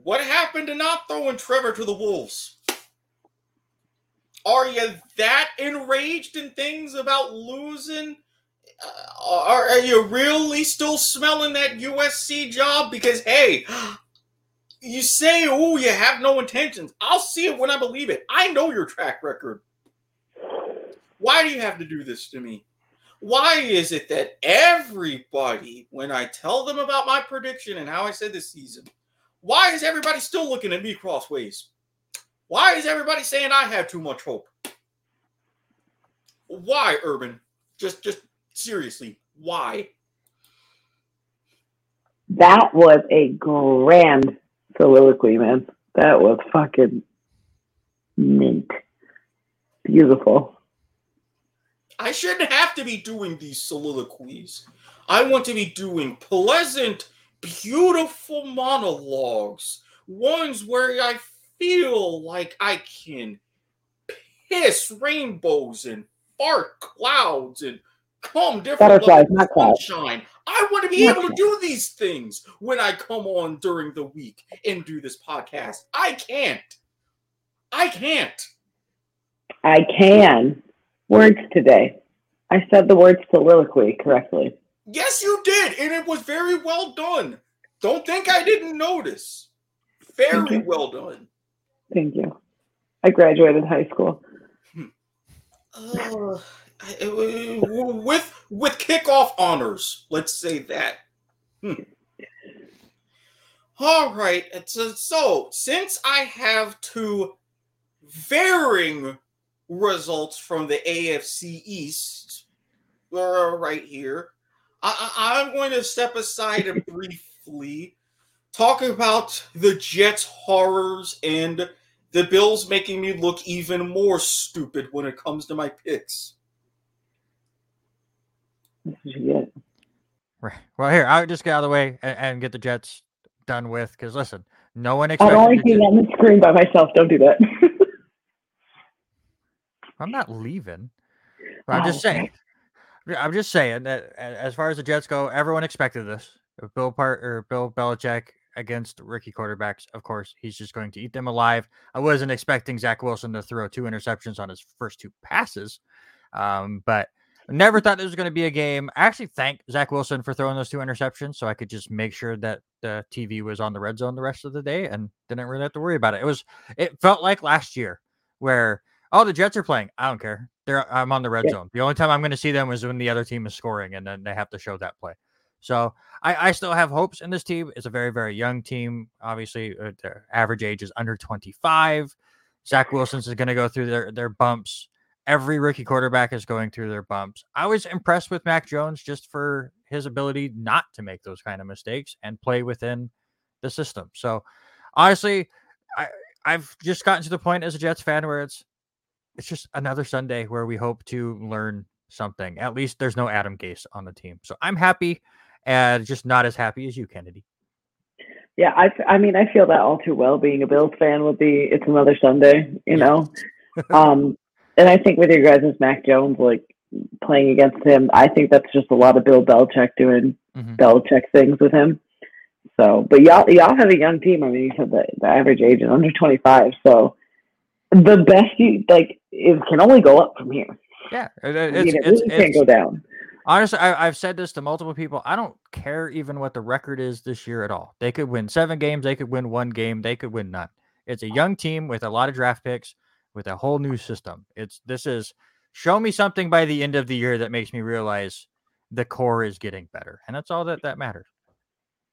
B: What happened to not throwing Trevor to the Wolves? Are you that enraged in things about losing? Uh, are, are you really still smelling that USC job? Because hey, you say, "Oh, you have no intentions." I'll see it when I believe it. I know your track record. Why do you have to do this to me? Why is it that everybody, when I tell them about my prediction and how I said this season, why is everybody still looking at me crossways? Why is everybody saying I have too much hope? Why, Urban? Just, just seriously, why?
C: That was a grand soliloquy, man. That was fucking mint. Beautiful.
B: I shouldn't have to be doing these soliloquies. I want to be doing pleasant, beautiful monologues, ones where I feel like I can piss rainbows and fart clouds and come different
C: Butterflies, not clouds.
B: sunshine. I want to be able to do these things when I come on during the week and do this podcast. I can't. I can't.
C: I can. Words today. I said the word soliloquy correctly.
B: Yes, you did, and it was very well done. Don't think I didn't notice. Very well done.
C: Thank you. I graduated high school.
B: Uh, with with kickoff honors, let's say that. Hmm. All right. So, so since I have two varying results from the AFC East uh, right here, I, I'm going to step aside briefly talk about the Jets horrors and the Bills making me look even more stupid when it comes to my picks.
C: This is what you get.
D: Right. Well, here I'll just get out of the way and, and get the Jets done with. Because listen, no one
C: I'm
D: expected.
C: only
D: the
C: seeing on the screen by myself. Don't do that.
D: I'm not leaving. But I'm oh, just
C: Oh,
D: saying. I'm just saying that as far as the Jets go, everyone expected this. Bill Part or Bill Belichick against rookie quarterbacks, of course, he's just going to eat them alive. I wasn't expecting Zach Wilson to throw two interceptions on his first two passes, um, but never thought this was going to be a game. I actually thank Zach Wilson for throwing those two interceptions, so I could just make sure that the TV was on the red zone the rest of the day and didn't really have to worry about it. It was it felt like last year where oh the Jets are playing. I don't care. They're I'm on the red
C: Yeah.
D: zone. The only time I'm going to see them is when the other team is scoring, and then they have to show that play. So I, I still have hopes in this team. It's a very very young team. Obviously, uh, their average age is under 25. Zach Wilson's is going to go through their their bumps. Every rookie quarterback is going through their bumps. I was impressed with Mac Jones just for his ability not to make those kind of mistakes and play within the system. So honestly, I I've just gotten to the point as a Jets fan where it's it's just another Sunday where we hope to learn something. At least there's no Adam Gase on the team. So I'm happy and just not as happy as you, Keneddi.
C: yeah, I, I mean, I feel that all too well. Being a Bills fan would be it's another Sunday, you know. um, and I think with your guys' as Mac Jones, like playing against him, I think that's just a lot of Bill Belichick doing
D: Mhm.
C: Belichick things with him. So, but y'all y'all have a young team. I mean, you said the, the average age is under twenty five. So, the best you like it can only go up from here.
D: Yeah, it-
C: I mean,
D: it's,
C: it
D: it's,
C: really can't
D: it's
C: go down.
D: Honestly, I, I've said this to multiple people. I don't care even what the record is this year at all. They could win seven games, they could win one game, they could win none. It's a young team with a lot of draft picks, with a whole new system. It's this is show me something by the end of the year that makes me realize the core is getting better, and that's all that that matters.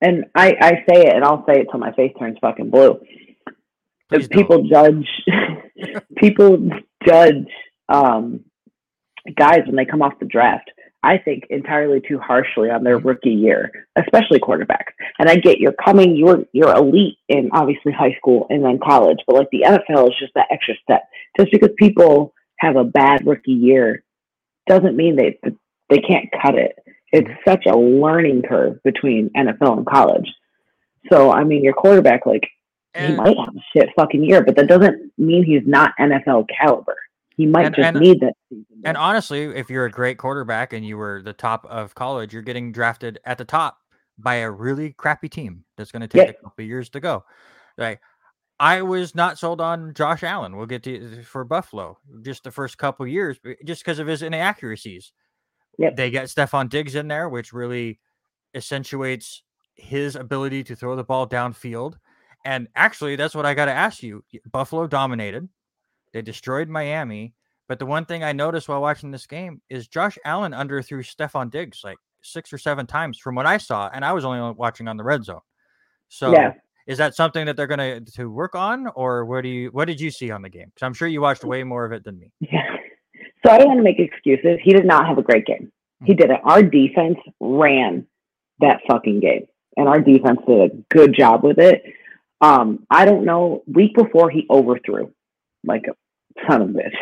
C: And I, I say it, and I'll say it till my face turns fucking blue.
D: Please don't.
C: people judge people judge um, guys when they come off the draft. I think entirely too harshly on their mm-hmm. rookie year, especially quarterbacks. And I get you're coming, you're you're elite in obviously high school and then college, but like the NFL is just that extra step. Just because people have a bad rookie year doesn't mean they they can't cut it. Mm-hmm. It's such a learning curve between NFL and college. So I mean, your quarterback like he might have a shit fucking year, but that doesn't mean he's not NFL caliber. He might
D: And-
C: just
D: and-
C: need that season.
D: And honestly, if you're a great quarterback and you were the top of college, you're getting drafted at the top by a really crappy team that's going to take
C: Yeah.
D: a couple of years to go. Like I was not sold on Josh Allen. We'll get to for Buffalo just the first couple years, just because of his inaccuracies.
C: Yep.
D: They get Stefon Diggs in there, which really accentuates his ability to throw the ball downfield. And actually, that's what I got to ask you. Buffalo dominated. They destroyed Miami. But the one thing I noticed while watching this game is Josh Allen underthrew Stefon Diggs like six or seven times from what I saw, and I was only watching on the red zone. So
C: Yeah.
D: is that something that they're gonna to work on, or what do you what did you see on the game? Because I'm sure you watched way more of it than me.
C: Yeah. So I don't want to make excuses. He did not have a great game. He didn't. Our defense ran that fucking game, and our defense did a good job with it. Um, I don't know. Week before, he overthrew like son of a bitch.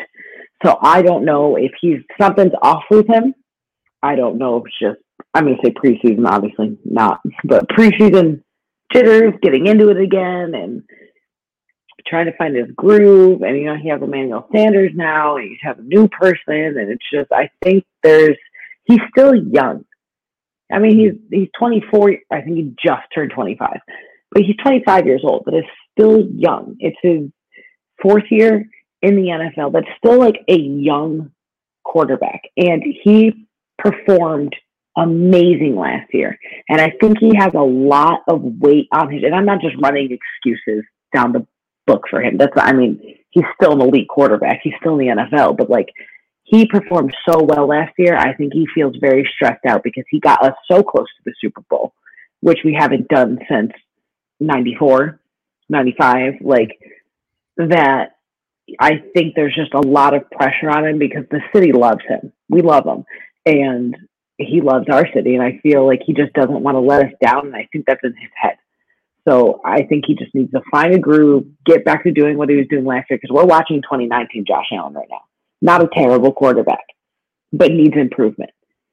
C: So I don't know if he's something's off with him. I don't know if it's just I'm to say preseason, obviously not, but preseason jitters, getting into it again, and trying to find his groove. And you know, he has Emmanuel Sanders now, and you have a new person, and it's just I think there's he's still young. I mean, he's he's 24. I think he just turned 25, but he's 25 years old. But it's still young. It's his fourth year in the NFL. That's still like a young quarterback, and he performed amazing last year. And I think he has a lot of weight on his. And I'm not just running excuses down the book for him. That's I mean, he's still an elite quarterback. He's still in the NFL, but like he performed so well last year. I think he feels very stressed out because he got us so close to the Super Bowl, which we haven't done since 94, 95. Like that I think there's just a lot of pressure on him because the city loves him. We love him. And he loves our city. And I feel like he just doesn't want to let us down. And I think that's in his head. So I think he just needs to find a groove, get back to doing what he was doing last year. Because we're watching 2019 Josh Allen right now. Not a terrible quarterback, but needs improvement.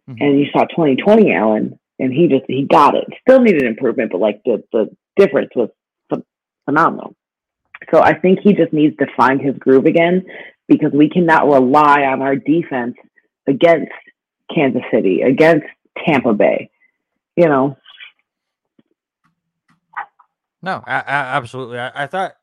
D: Mhm.
C: And you saw 2020 Allen, and he just he got it. Still needed improvement, but like the the difference was phenomenal. So I think he just needs to find his groove again because we cannot rely on our defense against Kansas City, against Tampa Bay. You know,
D: No, a- a- absolutely. I, I thought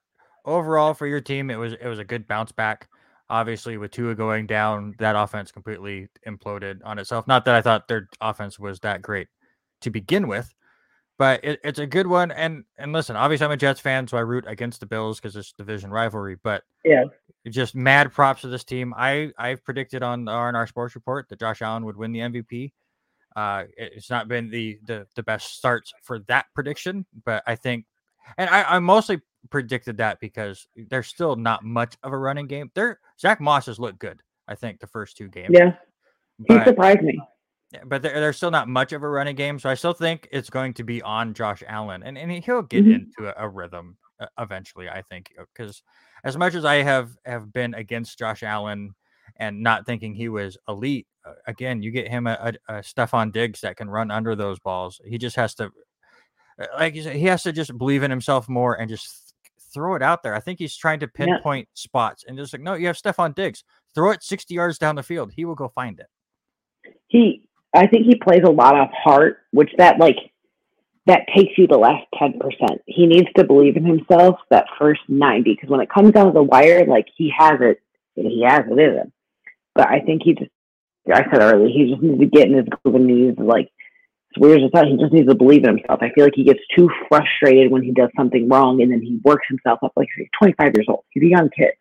D: overall for your team, it was it was a good bounce back. Obviously, with Tua going down, that offense completely imploded on itself. Not that I thought their offense was that great to begin with, but it, it's a good one. And and listen, obviously, I'm a Jets fan, so I root against the Bills because it's division rivalry. But
C: Yeah.
D: just mad props to this team. I I've predicted on the R&R Sports Report that Josh Allen would win the MVP. Uh, it- it's not been the the the best starts for that prediction, but I think and I, I mostly predicted that because there's still not much of a running game. There, Zach Moss has looked good. I think the first two games.
C: yeah, he
D: but,
C: surprised me.
D: But there, there's still not much of a running game, so I still think it's going to be on Josh Allen, and and he'll get
C: Mhm.
D: into a, a rhythm uh, eventually. I think because as much as I have have been against Josh Allen and not thinking he was elite, uh, again, you get him a, a, a Stefon Diggs that can run under those balls. He just has to, uh, like you said, he has to just believe in himself more and just throw it out there. I think he's trying to
C: Yeah.
D: pinpoint spots and just like, no, you have Stefon Diggs, throw it 60 yards down the field. He will go find it.
C: He, I think he plays a lot of heart, which that like that takes you the last ten percent. He needs to believe in himself that first ninety, because when it comes down to the wire, like he has it, he has it in him. But I think he just, I said earlier, he just needs to get in his groove and needs like. It's weird as that. He just needs to believe in himself. I feel like he gets too frustrated when he does something wrong, and then he works himself up. Like he's 25 years old. He's a young kid.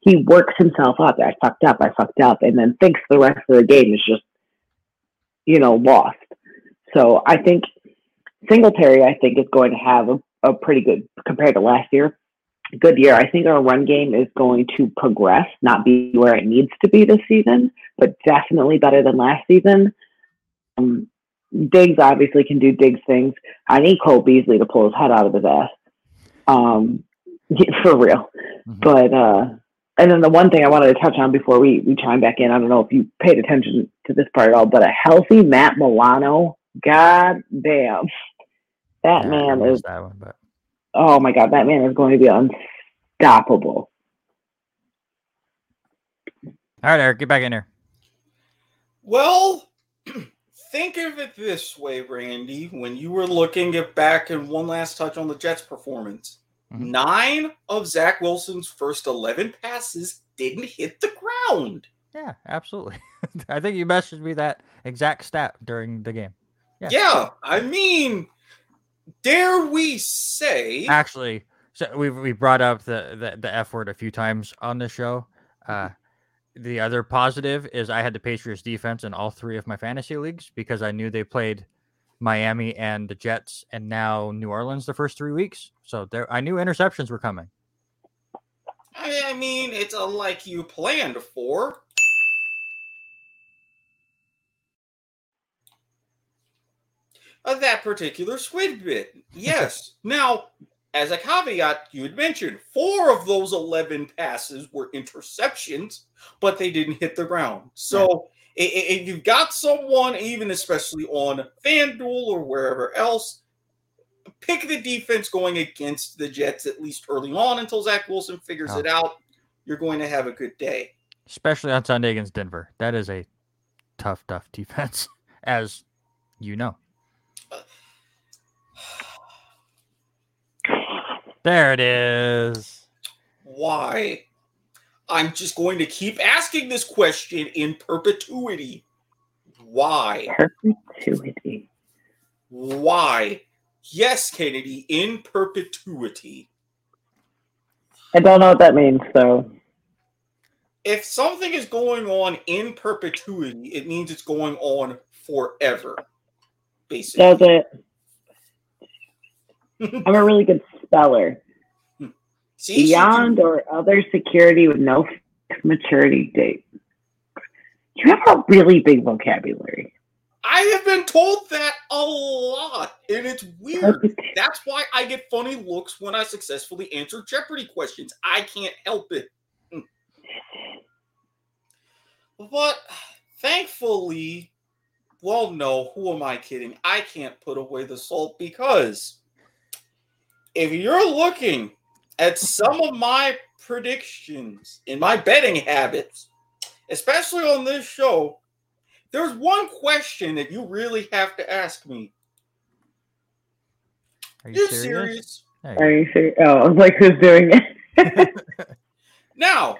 C: He works himself up. I fucked up. I fucked up, and then thinks the rest of the game is just you know, lost. So I think Singletary, I think, is going to have a, a pretty good compared to last year. Good year. I think our run game is going to progress, not be where it needs to be this season, but definitely better than last season. Um, Diggs obviously can do Diggs things. I need Cole Beasley to pull his head out of his ass. Um, for real.
D: Mhm.
C: But uh, and then the one thing I wanted to touch on before we, we chime back in, I don't know if you paid attention to this part at all, but a healthy Matt Milano, god damn. That
D: Yeah,
C: man is
D: that one, but
C: oh my god, that man is going to be unstoppable.
D: all right, Erik, get back in here.
B: Well, think of it this way, Randy. When you were looking at back and one last touch on the Jets' performance,
D: Mhm.
B: Nine of Zach Wilson's first 11 passes didn't hit the ground.
D: Yeah, absolutely. I think you messaged me that exact stat during the game. Yeah.
B: Yeah, I mean, dare we say,
D: Actually, so we we brought up the, the the F word a few times on the show. Uh, the other positive is I had the Patriots defense in all three of my fantasy leagues because I knew they played Miami and the Jets and now New Orleans the first three weeks. So there, I knew interceptions were coming.
B: I, mean, it's a like you planned for. That particular squid bit. Yes. now, as a caveat, you had mentioned four of those 11 passes were interceptions, but they didn't hit the ground. So if you've got someone, even especially on FanDuel or wherever else, pick the defense going against the Jets at least early on until Zach Wilson figures
D: Oh.
B: it out. You're going to have a good day.
D: especially on Sunday against Denver. That is a tough, tough defense, as you know. There it is.
B: Why? I'm just going to keep asking this question in perpetuity. Why?
C: Perpetuity.
B: Why? Yes, Keneddi, in perpetuity.
C: I don't know what that means, though.
B: If something is going on in perpetuity, it means it's going on forever. Basically.
C: does it? I'm a really good speller.
B: See,
C: Beyond
B: can-
C: or other security with no maturity date. You have a really big vocabulary.
B: I have been told that a lot, and it's weird. That's why I get funny looks when I successfully answer Jeopardy questions. I can't help it. Hmm. But thankfully, well, no, who am I kidding? I can't put away the salt because if you're looking at some of my predictions in my betting habits, especially on this show, there's one question that you really have to ask me.
D: Are
B: You serious?
D: There you
C: Are you serious? Oh, I was like, who's doing it?
B: Now,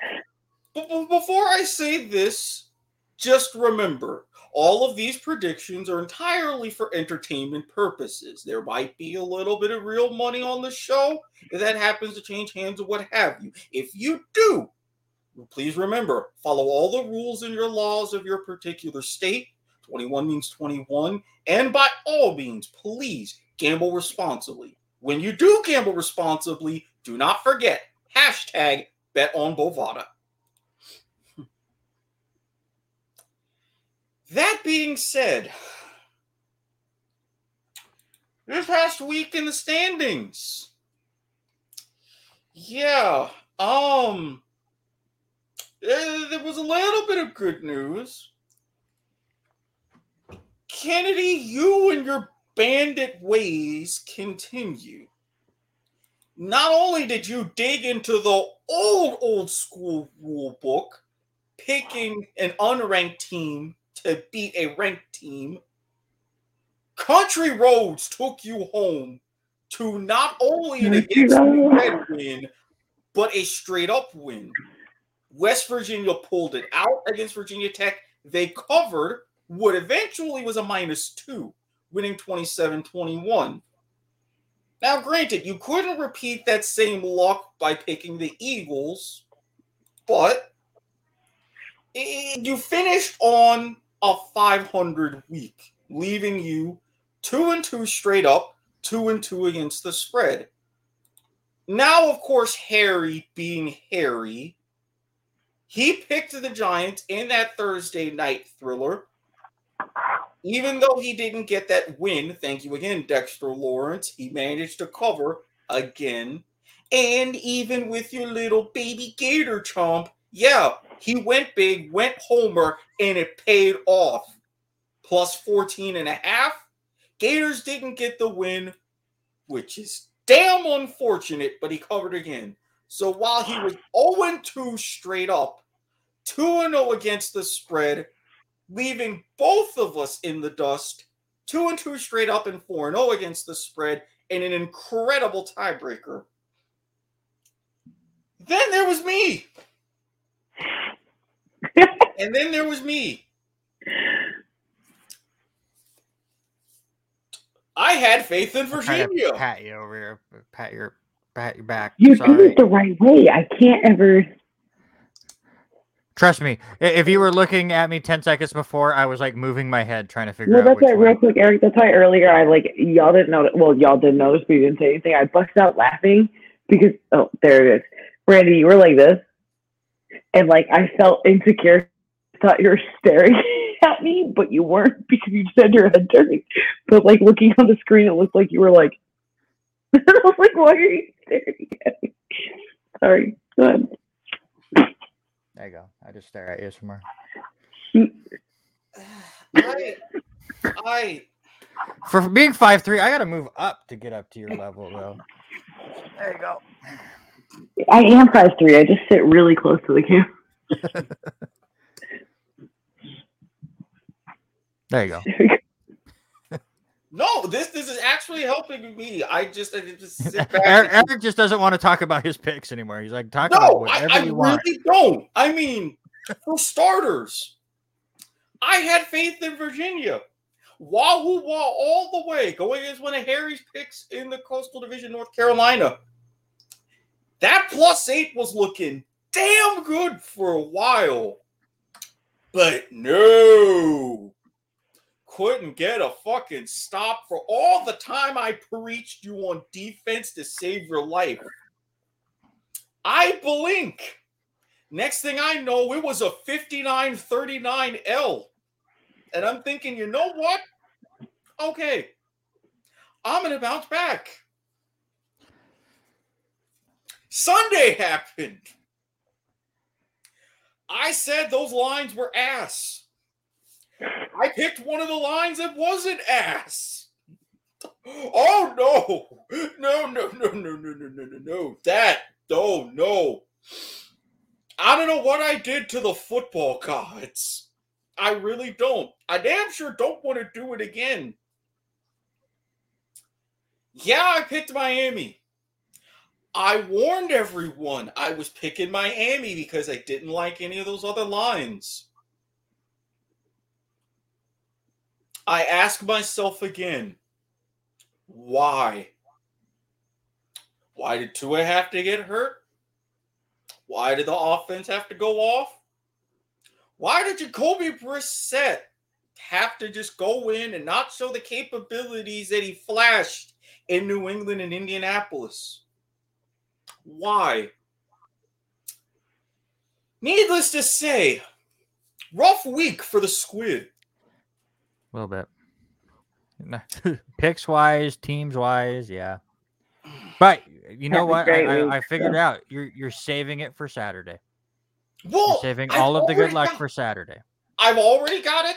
B: b- b- before I say this, just remember all of these predictions are entirely for entertainment purposes. There might be a little bit of real money on the show if that happens to change hands or what have you. If you do, please remember follow all the rules and your laws of your particular state. 21 means 21. And by all means, please gamble responsibly. When you do gamble responsibly, do not forget hashtag bet on Bovada. That being said, this past week in the standings, yeah, um, eh, there was a little bit of good news. Keneddi, you and your bandit ways continue. Not only did you dig into the old, old school rule book, picking an unranked team to beat a ranked team, Country Roads took you home to not only an against the win, but a straight up win. West Virginia pulled it out against Virginia Tech. They covered what eventually was a minus two, winning 27 21. Now, granted, you couldn't repeat that same luck by picking the Eagles, but eh, you finished on a 500 week, leaving you two and two straight up, two and two against the spread. Now, of course, Harry being Harry, he picked the Giants in that Thursday night thriller. Even though he didn't get that win, thank you again, Dexter Lawrence, he managed to cover again. And even with your little baby gator chomp, yeah, he went big, went homer, and it paid off. Plus 14 and a half. Gators didn't get the win, which is damn unfortunate, but he covered again. So while he was 0 2 straight up, 2 0 against the spread, leaving both of us in the dust, 2 and 2 straight up and 4 0 against the spread, and an incredible tiebreaker. Then there was me. And then there was me. I had faith in
D: I'm trying to
B: Virginia.
D: pat you over here. Pat your pat your back.
C: You did
D: Sorry.
C: it the right way. I can't ever.
D: Trust me. If you were looking at me ten seconds before, I was like moving my head trying to figure
C: No,
D: out
C: that's
D: which
C: why,
D: way.
C: real quick, Erik. That's why earlier I like y'all didn't know. Well, y'all didn't notice, but you didn't say anything. I busted out laughing because oh, there it is. Brandy, you were like this, and like I felt insecure. Thought you were staring at me, but you weren't because you said your head turning. But like looking on the screen, it looked like you were like. I was like, why are you staring at me? Sorry. Go ahead.
D: There you go. I just stare at you some more.
B: I, I,
D: For being five three, I got to move up to get up to your level, though. There you go.
C: I am five three. I just sit really close to the camera.
D: There you go.
B: no, this this is actually helping me. I just I just sit back.
D: Erik,
B: and-
D: Erik just doesn't want to talk about his picks anymore. He's like, talk about
B: no, I,
D: whatever
B: I
D: you
B: really
D: want.
B: don't. I mean, for starters, I had faith in Virginia. Wahoo wah all the way, going as one of Harry's picks in the Coastal Division, North Carolina. That plus eight was looking damn good for a while. But no, couldn't get a fucking stop for all the time I preached you on defense to save your life. I blink. Next thing I know, it was a 59 39 L. And I'm thinking, you know what? Okay, I'm going to bounce back. Sunday happened. I said those lines were ass. I picked one of the lines that wasn't ass. Oh no. No, no, no, no, no, no, no, no, no. That, oh no. I don't know what I did to the football gods. I really don't. I damn sure don't want to do it again. Yeah, I picked Miami. I warned everyone I was picking Miami because I didn't like any of those other lines. I ask myself again, why? Why did Tua have to get hurt? Why did the offense have to go off? Why did Jacoby Brissett have to just go in and not show the capabilities that he flashed in New England and Indianapolis? Why? Needless to say, rough week for the Squid.
D: A little bit. Picks wise, teams wise, yeah. But you know what? I, I, I figured
C: so.
D: out you're you're saving it for Saturday. You're
B: Well,
D: saving
B: I've
D: all of the good luck
B: got-
D: for Saturday.
B: I've already got it.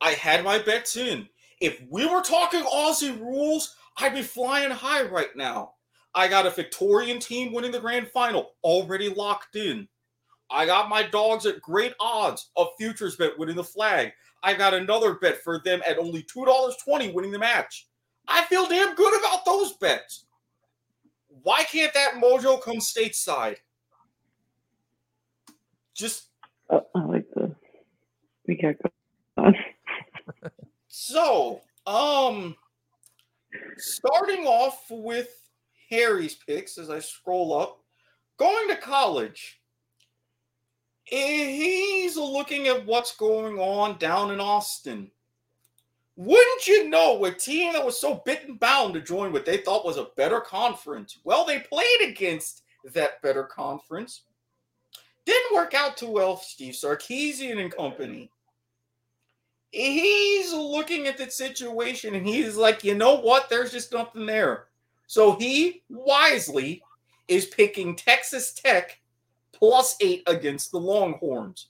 B: I had my bets in. If we were talking Aussie rules, I'd be flying high right now. I got a Victorian team winning the grand final already locked in. I got my dogs at great odds of futures bet winning the flag. I got another bet for them at only $2.20 winning the match. I feel damn good about those bets. Why can't that mojo come stateside? Just
C: Oh, I like the. We got on.
B: So, um, starting off with Harry's picks as I scroll up, going to college. eh, He's looking at what's going on down in Austin. Wouldn't you know, a team that was so bitten bound to join what they thought was a better conference? Well, they played against that better conference. Didn't work out too well Steve Sarkisian and company he's looking at the situation and he's like, you know what? There's just nothing there. So he wisely is picking Texas Tech plus eight against the Longhorns.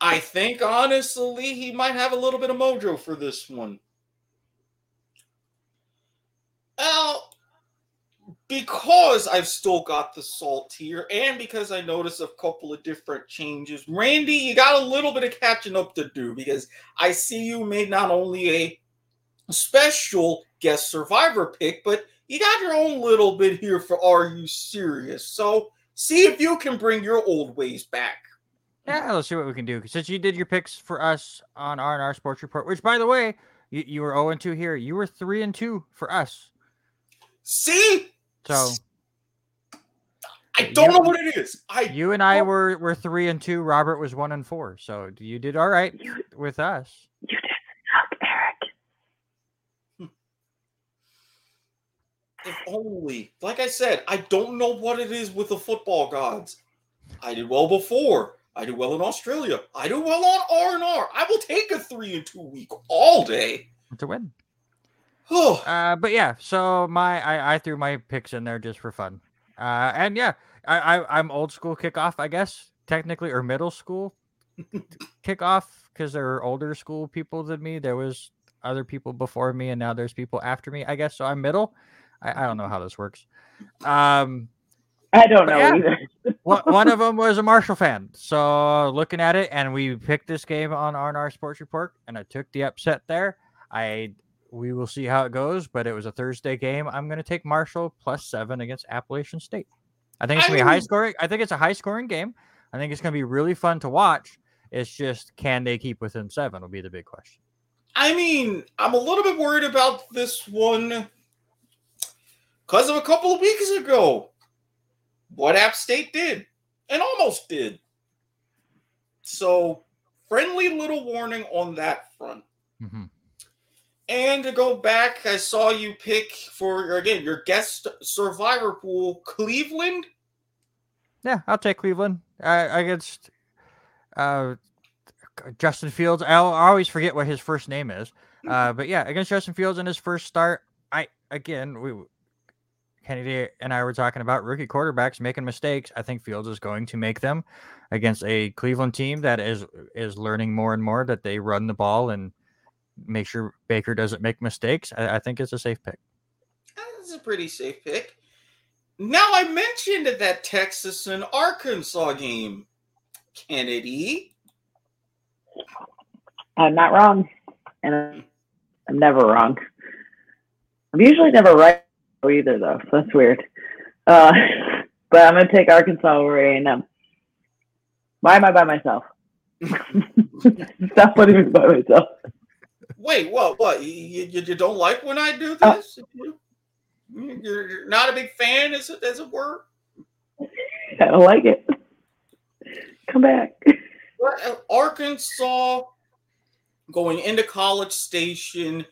B: I think honestly he might have a little bit of mojo for this one. Well, because I've still got the salt here, and because I noticed a couple of different changes, Randy, you got a little bit of catching up to do because I see you made not only a special guest survivor pick, but you got your own little bit here for Are You Serious? So see if you can bring your old ways back.
D: Yeah, let's see what we can do. Since you did your picks for us on R and R Sports Report, which by the way, you, you were 0 and 2 here. You were 3 and 2 for us.
B: See?
D: So
B: I don't
D: you-
B: know what it is. I
D: you and I were were 3 and 2. Robert was 1 and 4. So you did all right
C: You,
D: with us.
C: you didn't suck, Erik.
B: If only. Like I said, I don't know what it is with the football gods. I did well before. I did well in Australia. I do well on R and R. I will take a three and two week all day.
D: to win.
B: Oh,
D: Uh, but yeah, so my I, I threw my picks in there just for fun. Uh, and yeah, I, I I'm old school kickoff, I guess technically, or middle school kickoff because there are older school people than me. There was other people before me, and now there's people after me. I guess so. I'm middle. I, I don't know how this works. Um,
C: I don't know
D: yeah.
C: either.
D: one, one of them was a Marshall fan. So looking at it, and we picked this game on R&R Sports Report, and I took the upset there. I we will see how it goes, but it was a Thursday game. I'm going to take Marshall plus seven against Appalachian State. I think it's going to be a high scoring. I think it's a high scoring game. I think it's going to be really fun to watch. It's just can they keep within seven will be the big question.
B: I mean, I'm a little bit worried about this one because of a couple of weeks ago. What App State did and almost did. So, friendly little warning on that front.
D: Mhm.
B: And to go back, I saw you pick for again your guest survivor pool, Cleveland.
D: Yeah, I'll take Cleveland uh, against uh, Justin Fields. I'll, I always forget what his first name is, uh, but yeah, against Justin Fields in his first start. I again, we Keneddi and I were talking about rookie quarterbacks making mistakes. I think Fields is going to make them against a Cleveland team that is is learning more and more that they run the ball and make sure Baker doesn't make mistakes. I, I think it's a safe pick.
B: That's a pretty safe pick. Now I mentioned that Texas and Arkansas game, Keneddi.
C: I'm not wrong, and I'm- I'm never wrong. I'm usually never right either, though. So that's weird. Uh, but I'm gonna take Arkansas over A&M. Why am I by myself? Stop putting me by myself.
B: Wait, what? What? You, you, you don't like when I do
C: Oh.
B: this? You're, you're not a big fan, as it, as it were?
C: I don't like it. Come back.
B: Uh, Arkansas going into College Station,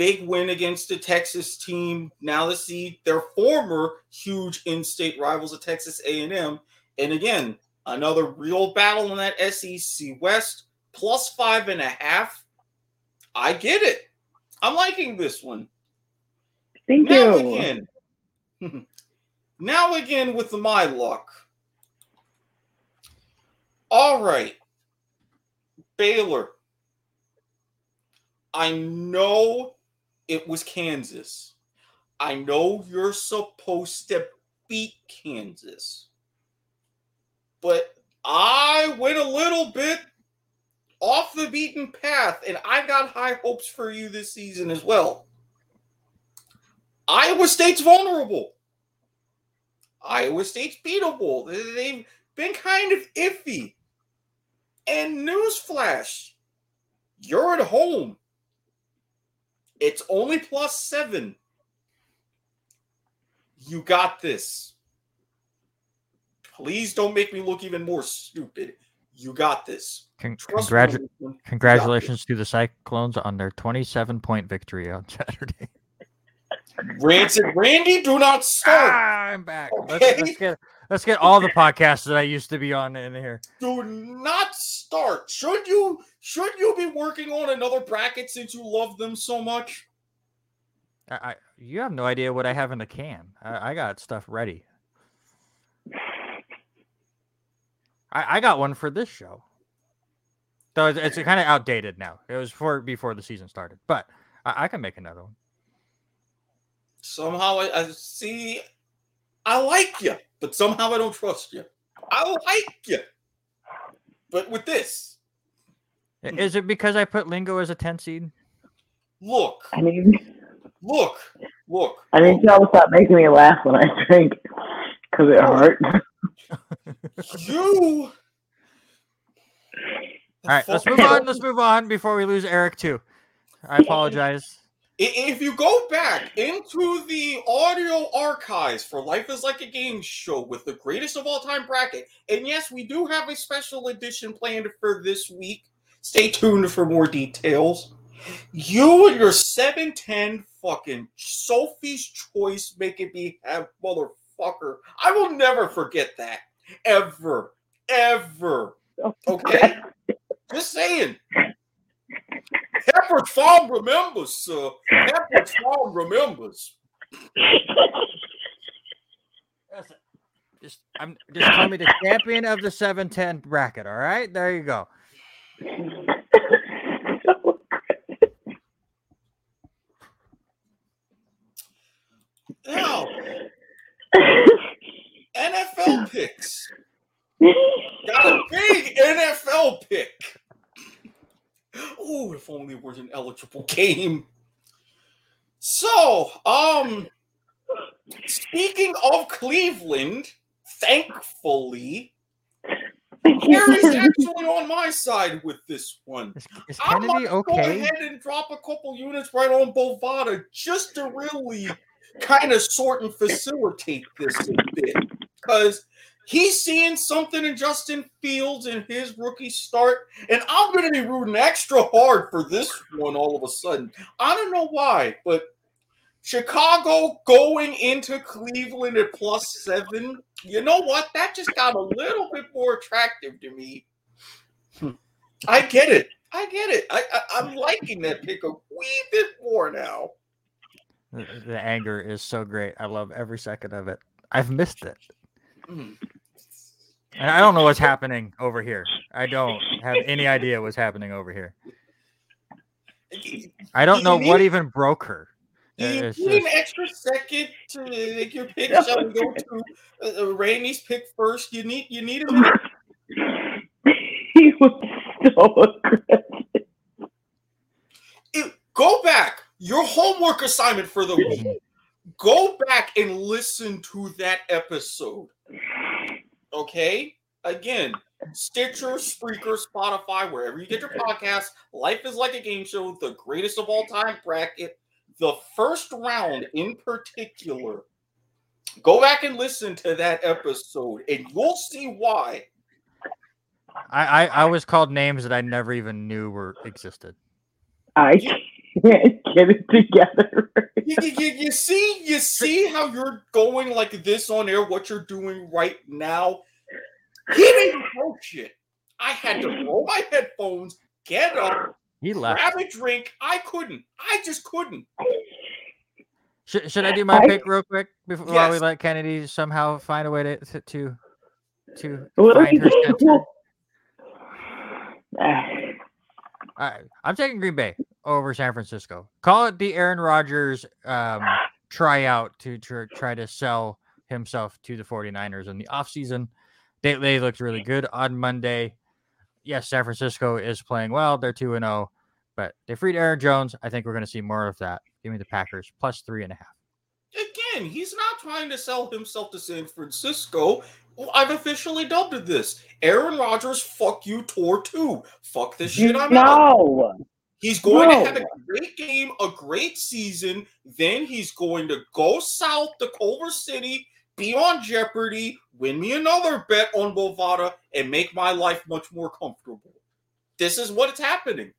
B: big win against the Texas team. Now to see their former huge in-state rivals of Texas A&M, and again another real battle in that SEC West. Plus five and a half. I get it. I'm liking this one.
C: Thank
B: now
C: you.
B: again, now again with my luck. All right, Baylor. I know it was Kansas. I know you're supposed to beat Kansas, but I went a little bit off the beaten path, and I got high hopes for you this season as well. Iowa State's vulnerable. Iowa State's beatable. They- They've been kind of iffy. And newsflash, you're at home. It's only plus seven. You got this. Please don't make me look even more stupid. You got this.
D: Con-
B: Trust me
D: congratu-
B: on
D: congratulations to the Cyclones on their 27 point victory on Saturday.
B: Rancid Randy, do not start.
D: Ah, I'm back. Let's, let's get let's get all the podcasts that I used to be on in here.
B: do not start. Should you should you be working on another bracket since you love them so much?
D: I, I you have no idea what I have in the can. I, I got stuff ready. I, I got one for this show. Though it's, it's kind of outdated now. It was for before the season started, but I, I can make another one.
B: Somehow I, I see I like you, but somehow I don't trust you. I like you. But with this,
D: is it because I put Lingo as a 10 seed?
B: look,
C: I mean,
B: look, Look,
C: I need y'all to stop making me laugh when I drink because it hurts.
B: you.
D: All right, let's move on. Let's move on before we lose Erik too. I apologize.
B: If you go back into the audio archives for Life is Like a Game show with the greatest of all time bracket, and yes, we do have a special edition planned for this week. Stay tuned for more details. You and your 710 fucking Sophie's Choice making me have motherfucker. I will never forget that. Ever. Ever. Oh, okay? Just saying. Pepperidge Farm remembers, sir. Pepperidge Farm remembers.
D: Listen, Just I'm just call me the champion of the 710 bracket. All right, there you go.
B: Now, NFL picks. Got a big NFL pick. Ooh, if only it was an eligible game. So, um, speaking of Cleveland, thankfully, Gary's actually on my side with this one.
D: Is, is
B: I
D: Keneddi
B: might go ahead and drop a couple units right on Bovada just to really kind of sort and facilitate this a bit. Because he's seeing something in Justin Fields in his rookie start, and I'm going to be rooting extra hard for this one all of a sudden. I don't know why, but Chicago going into Cleveland at plus seven, you know what? That just got a little bit more attractive to me. I get it. I get it. I, I, I'm liking that pick a wee bit more now.
D: The, the anger is so great. I love every second of it. I've missed it.
B: Mm.
D: And I don't know what's happening over here. I don't have any idea what's happening over here. I don't know what even broke her.
B: You
D: It's
B: need an extra second to make your pick? Shall we go to uh, uh, Randy's pick first? You need you need a minute.
C: he was so aggressive.
B: It- go back. Your homework assignment for the week. Go back and listen to that episode. Okay? Again, Stitcher, Spreaker, Spotify, wherever you get your podcasts. Life is like a game show, the greatest of all time bracket. The first round in particular. Go back and listen to that episode, and you'll see why.
D: I, I, I was called names that I never even knew were existed.
C: I can't get it together.
B: you, you, you- you see, you see how you're going like this on air. What you're doing right now. He didn't throw shit. I had to roll my headphones, get up,
D: He left.
B: grab a drink. I couldn't. I just couldn't.
D: Should, should I do my
C: I-
D: pick real quick before while we let Keneddi somehow find a way to to to, to
C: What are
D: find
C: you
D: her
C: doing?
D: center? All right, I'm taking Green Bay over San Francisco. Call it the Aaron Rodgers um, tryout to tr- try to sell himself to the 49ers in the offseason. They, they looked really good on Monday. Yes, San Francisco is playing well. They're 2 and 0, but they freed Aaron Jones. I think we're going to see more of that. Give me the Packers plus three and a half.
B: Again, he's not trying to sell himself to San Francisco. I've officially dubbed it this. Aaron Rodgers, fuck you, tour two. Fuck this shit. I'm out.
C: no.
B: He's going to have a great game, a great season. Then he's going to go south to Culver City, be on Jeopardy, win me another bet on Bovada, and make my life much more comfortable. This is what is happening.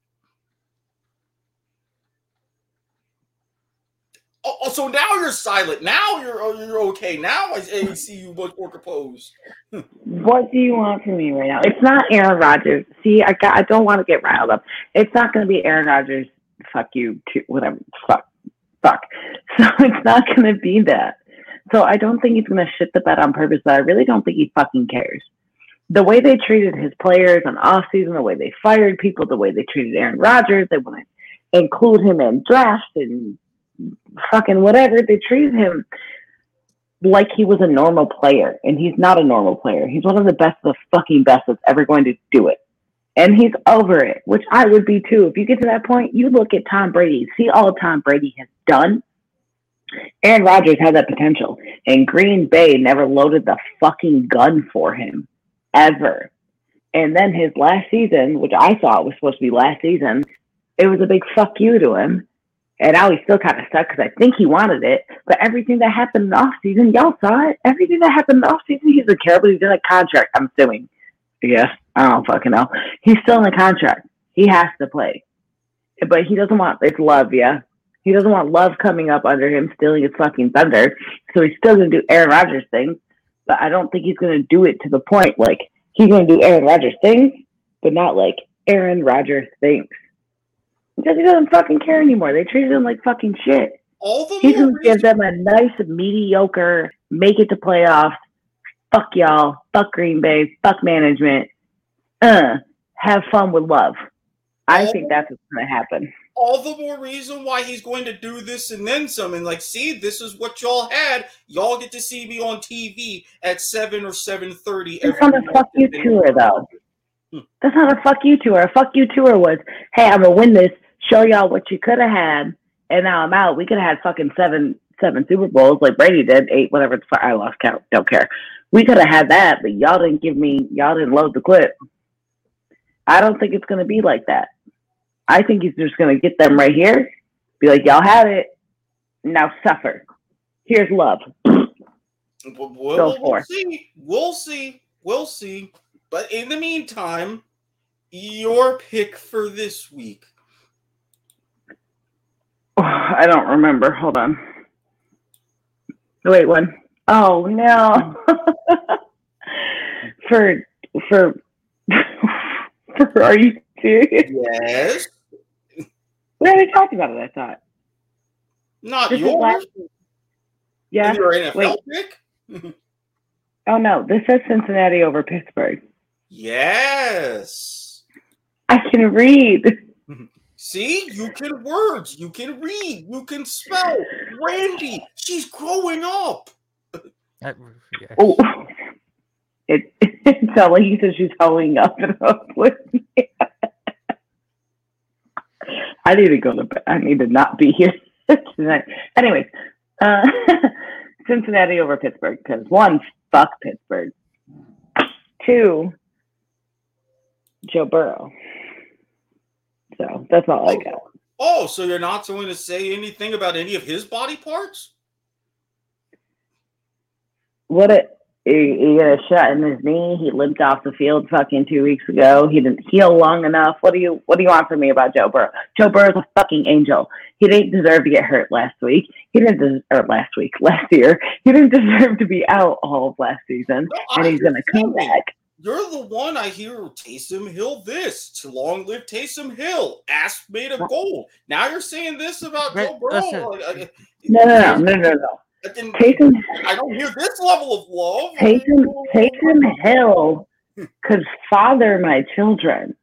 B: Oh, oh, so now you're silent. Now you're oh, you're okay. Now I, see you much more composed.
C: What do you want from me right now? It's not Aaron Rodgers. See, I got. I don't want to get riled up. It's not going to be Aaron Rodgers. Fuck you. To whatever. Fuck. Fuck. So it's not going to be that. So I don't think he's going to shit the bed on purpose. But I really don't think he fucking cares. The way they treated his players on off season, the way they fired people, the way they treated Aaron Rodgers, they to include him in draft and fucking whatever. They treat him like he was a normal player, and he's not a normal player. He's one of the best of the fucking best that's ever going to do it. And he's over it, which I would be too. If you get to that point, you look at Tom Brady, see all Tom Brady has done. Aaron Rodgers had that potential, and Green Bay never loaded the fucking gun for him ever. And then his last season, which I thought was supposed to be last season, it was a big fuck you to him. And he's still kind of stuck because I think he wanted it. But everything that happened in the offseason, y'all saw it. Everything that happened in the offseason, he's a in a contract, I'm assuming. Yes, I don't fucking know. He's still in a contract. He has to play. But he doesn't want it's love, yeah. He doesn't want love coming up under him, stealing his fucking thunder. So he's still gonna do Aaron Rodgers things, but I don't think he's gonna do it to the point like he's gonna do Aaron Rodgers things, but not like Aaron Rodgers things. Because he doesn't fucking care anymore. They treated him like fucking shit.
B: All the
C: He can give them a nice mediocre, make it to playoffs. Fuck y'all. Fuck Green Bay. Fuck management. Uh, have fun with love. I
B: All
C: think that's what's gonna happen.
B: all the more reason why he's going to do this and then some. And like, see, this is what y'all had. Y'all get to see me on TV at seven or seven thirty.
C: It's on a fuck you tour, though. That's not a fuck you tour. A fuck you tour was, hey, I'm gonna win this, show y'all what you could have had, and now I'm out. We could have had fucking seven seven Super Bowls like Brady did, eight, whatever the fuck I lost count, don't care. We could have had that, but y'all didn't give me y'all didn't load the clip. I don't think it's gonna be like that. I think he's just gonna get them right here, be like, Y'all had it, now suffer. Here's love.
B: We'll, we'll, we'll see. We'll see. We'll see. But in the meantime, your pick for this week.
C: I don't remember. Hold on. The wait, one. Oh no. for for for are you serious?
B: Yes.
C: We already talked about it, I thought.
B: Not
C: This
B: yours.
C: last Yeah.
B: Your NFL
C: Wait.
B: pick.
C: Oh no. This says Cincinnati over Pittsburgh.
B: Yes.
C: I can read.
B: See, you can words, you can read, you can spell. Randy, she's growing up.
D: That- yeah.
C: Oh it it sounded like he said she's howling up and up with me. I need to go to bed. I need to not be here tonight. Anyways, uh, Cincinnati over Pittsburgh because one, fuck Pittsburgh. Two, Joe Burrow. So that's all I got.
B: Oh, so you're not going to say anything about any of his body parts?
C: What a he, he got a shot in his knee. He limped off the field fucking two weeks ago. He didn't heal long enough. What do you What do you want from me about Joe Burrow? Joe Burrow's a fucking angel. He didn't deserve to get hurt last week. He didn't des- or last week, last year. He didn't deserve to be out all of last season,
B: No,
C: and he's gonna come back.
B: You're the one I hear Taysom Hill this. To long live Taysom Hill. Ass made of gold. Now you're saying this about Joe Burrow? Like, uh,
C: No, no, no, uh, no, no, no.
B: I
C: Taysom,
B: I don't hear this level of love.
C: Taysom, Taysom Hill could father my children.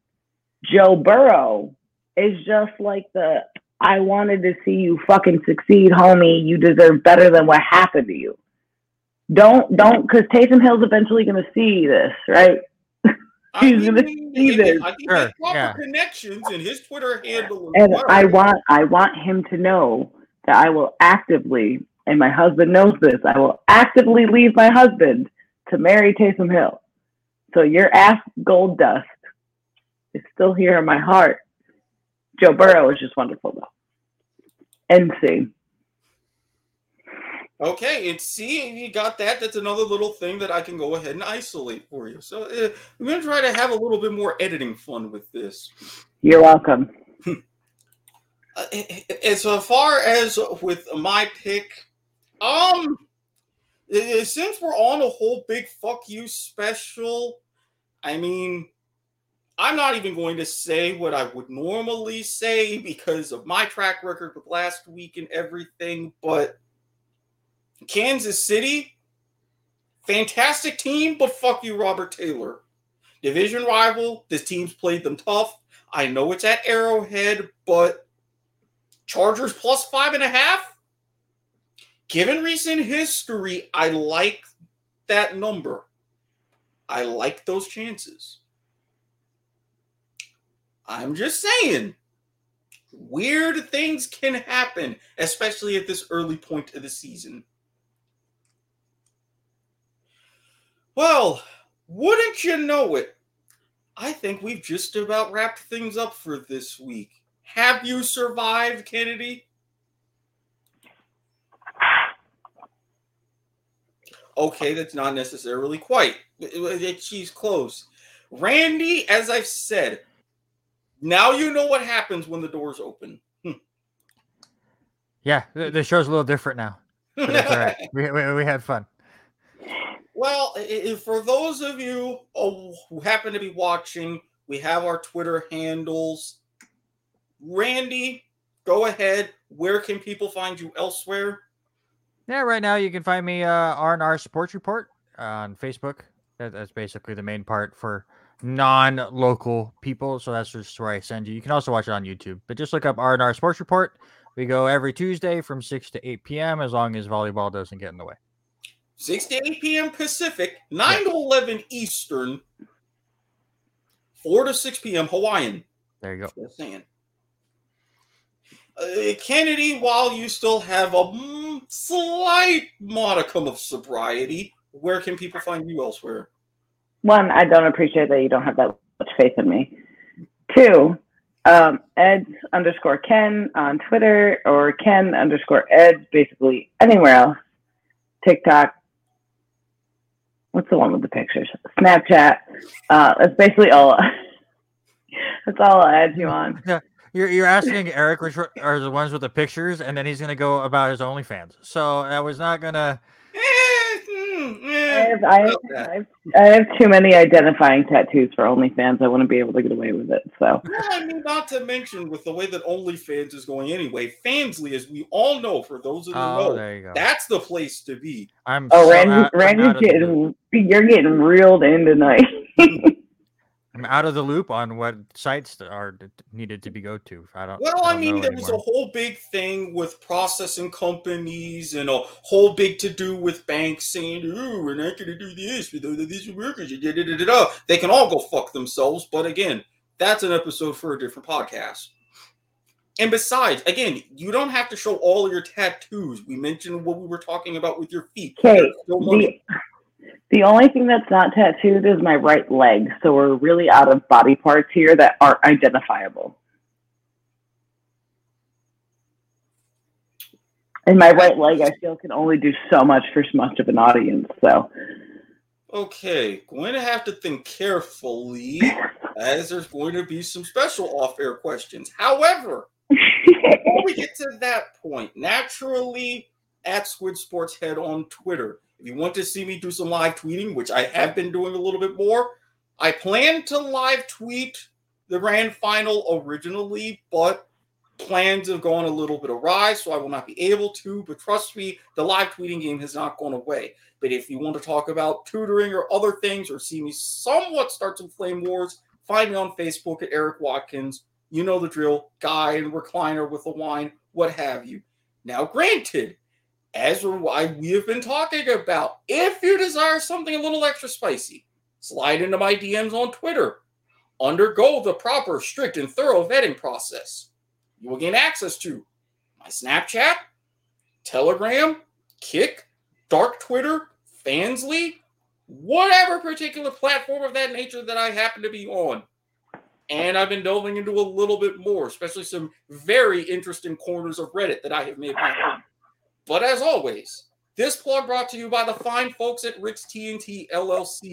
C: Joe Burrow is just like the I wanted to see you fucking succeed, homie. You deserve better than what happened to you. Don't don't because Taysom Hill's eventually gonna see this, right? He's gonna
B: mean,
C: see
B: I
C: this.
B: think
D: Sure,
B: his proper
D: yeah.
B: connections and his Twitter handle.
C: And
B: well.
C: I want I want him to know that I will actively, and my husband knows this, I will actively leave my husband to marry Taysom Hill. So your ass gold dust is still here in my heart. Joe Burrow is just wonderful though. NC.
B: Okay, and see, you got that. That's another little thing that I can go ahead and isolate for you. So uh, I'm going to try to have a little bit more editing fun with this.
C: You're welcome.
B: Uh, as far as with my pick, um, since we're on a whole big fuck you special, I mean, I'm not even going to say what I would normally say because of my track record with last week and everything, but Kansas City, fantastic team, but fuck you, Robert Taylor. Division rival, this team's played them tough. I know it's at Arrowhead, but Chargers plus five and a half. Given recent history, I like that number. I like those chances. I'm just saying. weird things can happen, especially at this early point of the season. Well, wouldn't you know it? I think we've just about wrapped things up for this week. Have you survived, Keneddi? Okay, that's not necessarily quite. She's close. Randy, as I've said, now you know what happens when the doors open. Hmm.
D: Yeah, the show's a little different now. But it's all right. we, we, we had fun.
B: Well, for those of you oh, who happen to be watching, we have our Twitter handles. Randy, go ahead. Where can people find you elsewhere?
D: Yeah, right now you can find me uh, our sports report on Facebook. That, that's basically the main part for non-local people. So that's just where I send you. You can also watch it on YouTube, but just look up R and R Sports Report. We go every Tuesday from six to eight p.m. as long as volleyball doesn't get in the way.
B: 6 to 8 p.m. Pacific, 9 to 11 Eastern, 4 to 6 p.m. Hawaiian.
D: There you go.
B: Just saying. Uh, Keneddi, while you still have a slight modicum of sobriety, where can people find you elsewhere?
C: One, I don't appreciate that you don't have that much faith in me. Two, um, Ed underscore Ken on Twitter or Ken underscore Ed, basically anywhere else. TikTok, what's the one with the pictures? Snapchat. Uh, that's basically all. that's all I'll add you on.
D: Yeah, you're you're asking Erik which are the ones with the pictures, and then he's gonna go about his OnlyFans. So I was not gonna.
C: I have, I, have, I, have, I have too many identifying tattoos for OnlyFans. I wouldn't be able to get away with it. So,
B: well, I mean, not to mention with the way that OnlyFans is going anyway, Fansly, as we all know, for those of you oh, know, there you go. that's the place to be.
D: I'm
C: oh, so Randy, out, Randy's getting you're getting reeled in tonight.
D: I'm out of the loop on what sites are needed to be go to. I don't.
B: Well,
D: I,
B: don't I mean, there was a whole big thing with processing companies and a whole big to do with banks saying, "Oh, we're not going to do this with these workers." They can all go fuck themselves. But again, that's an episode for a different podcast. And besides, again, you don't have to show all your tattoos. We mentioned what we were talking about with your feet.
C: Okay. The only thing that's not tattooed is my right leg. So we're really out of body parts here that aren't identifiable. And my right leg, I feel, can only do so much for so much of an audience. So.
B: Okay, going to have to think carefully as there's going to be some special off air questions. However, before we get to that point, naturally, at Squid Sports Head on Twitter, if you want to see me do some live tweeting, which I have been doing a little bit more, I plan to live tweet the grand final originally, but plans have gone a little bit awry, so I will not be able to. But trust me, the live tweeting game has not gone away. But if you want to talk about tutoring or other things, or see me somewhat start some flame wars, find me on Facebook at Erik Watkins. You know the drill, guy and recliner with a wine, what have you. Now, granted, as we have been talking about. If you desire something a little extra spicy, slide into my DMs on Twitter. Undergo the proper, strict, and thorough vetting process. You will gain access to my Snapchat, Telegram, Kick, Dark Twitter, Fansly, whatever particular platform of that nature that I happen to be on. And I've been delving into a little bit more, especially some very interesting corners of Reddit that I have made my own. But as always, this plug brought to you by the fine folks at Rick's TNT LLC.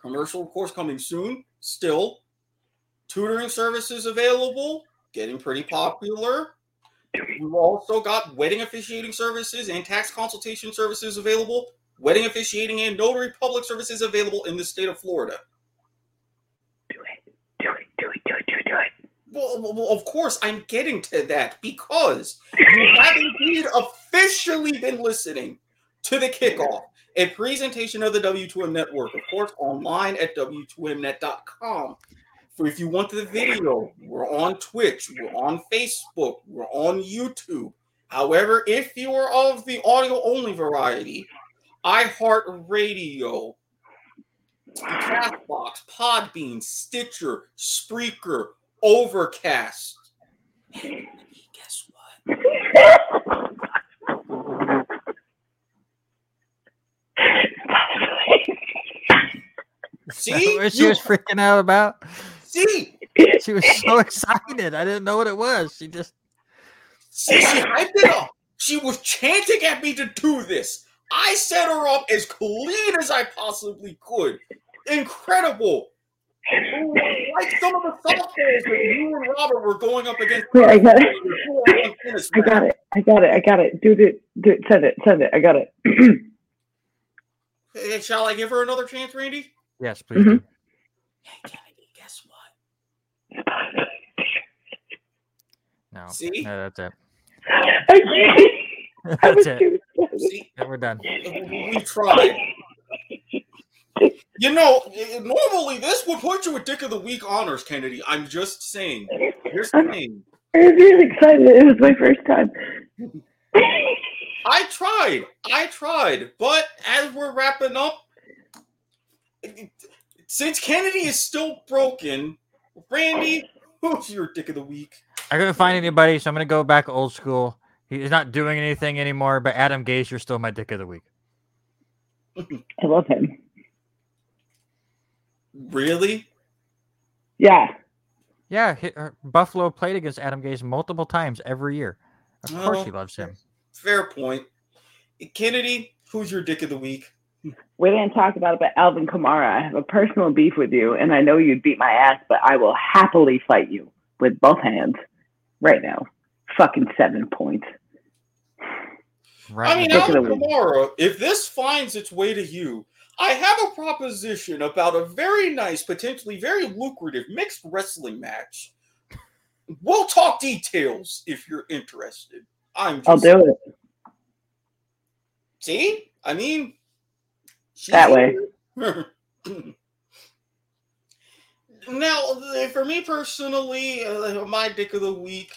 B: Commercial, of course, coming soon. Still, tutoring services available, getting pretty popular. We've also got wedding officiating services and tax consultation services available. Wedding officiating and notary public services available in the state of Florida.
C: Do it, do it, do it, do it, do it, do it.
B: Well, well, of course, I'm getting to that because you have indeed officially been listening to the kickoff, a presentation of the W2M network, of course, online at W2Mnet.com. For if you want the video, we're on Twitch, we're on Facebook, we're on YouTube. However, if you are of the audio only variety, iHeartRadio, Castbox, Podbean, Stitcher, Spreaker, Overcast, Guess what? See,
D: what she
B: You-
D: was freaking out about.
B: see,
D: She was so excited. I didn't know what it was. She just
B: see, she hyped it up. She was chanting at me to do this. I set her up as clean as I possibly could. Incredible. Like some of the softballs that you and Robert were going up against.
C: Wait, I got it.
B: it.
C: I got it. I got it. I got it. Dude, it. Dude, send it. Send it. I got it.
B: Hey, shall I give her another chance, Randy?
D: yes, please. do. Mm-hmm.
B: Hey, Keneddi, guess what?
D: No,
B: See?
D: no, that's it.
C: I can't. I was
D: That's it.
B: See,
D: Yeah, we're done.
B: we tried. You know, normally this would put you at Dick of the Week honors, Keneddi. I'm just saying. Here's the thing.
C: I was really excited. It was my first time.
B: I tried. I tried. But as we're wrapping up, since Keneddi is still broken, Randy, who's your Dick of the Week?
D: I couldn't find anybody, so I'm gonna go back old school. He's not doing anything anymore, but Adam Gase, you're still my dick of the week.
C: I love him.
B: Really?
C: Yeah.
D: Yeah, hi- uh, Buffalo played against Adam Gase multiple times every year. Of course,
B: Oh.
D: he loves him.
B: Fair point. Keneddi, who's your Dick of the Week?
C: We didn't talk about it, but Alvin Kamara, I have a personal beef with you, and I know you'd beat my ass, but I will happily fight you with both hands right now. Fucking seven points.
D: Right.
B: I mean, Alvin. Kamara, if this finds its way to you, I have a proposition about a very nice, potentially very lucrative mixed wrestling match. We'll talk details if you're interested. I'm just
C: I'll do it.
B: See? I mean,
C: That way.
B: now, for me personally, uh, my dick of the week,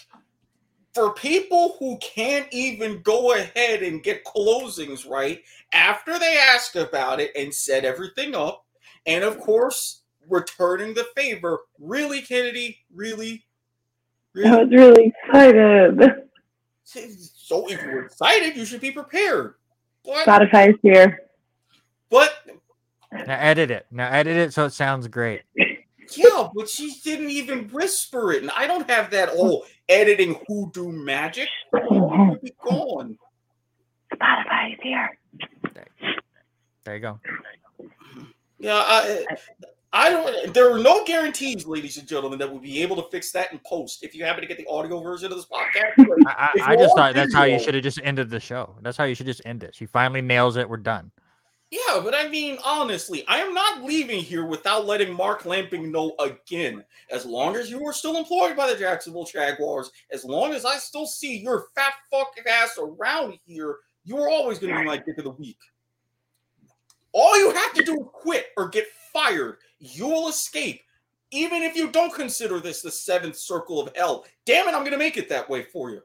B: for people who can't even go ahead and get closings right after they ask about it and set everything up, and of course, returning the favor, really, Keneddi, really,
C: I was really excited.
B: So if you're excited, you should be prepared. But,
C: Spotify is here.
B: but
D: Now edit it. Now edit it so it sounds great.
B: Yeah, but she didn't even whisper it, and I don't have that hmm. whole editing hoodoo magic. It be gone.
C: Spotify is here.
D: There you go.
B: Yeah, I, I don't. There are no guarantees, ladies and gentlemen, that we'll be able to fix that in post. If you happen to get the audio version of this podcast, but-
D: I, I, I just
B: want
D: thought that's how you should have just ended the show. That's how you should just end it. She finally nails it. We're done.
B: Yeah, but I mean, honestly, I am not leaving here without letting Mark Lamping know again. As long as you are still employed by the Jacksonville Jaguars, as long as I still see your fat fuck ass around here, you are always going to be my dick of the week. All you have to do is quit or get fired. You will escape. Even if you don't consider this the seventh circle of hell. Damn it, I'm going to make it that way for you.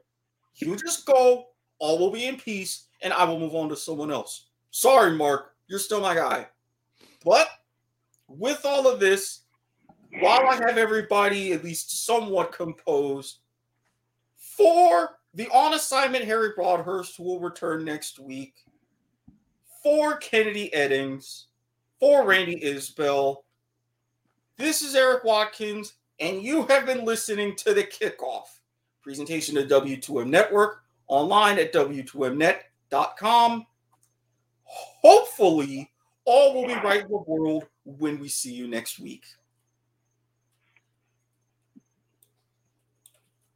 B: You just go, all will be in peace, and I will move on to someone else. Sorry, Mark, you're still my guy. But with all of this, while I have everybody at least somewhat composed, for the on assignment Harry Broadhurst, will return next week, for Keneddi Eddings, for Randy Isbelle, this is Erik Watkins, and you have been listening to the kickoff presentation of W2M Network online at W2Mnet.com. Hopefully, all will be right in the world when we see you next week.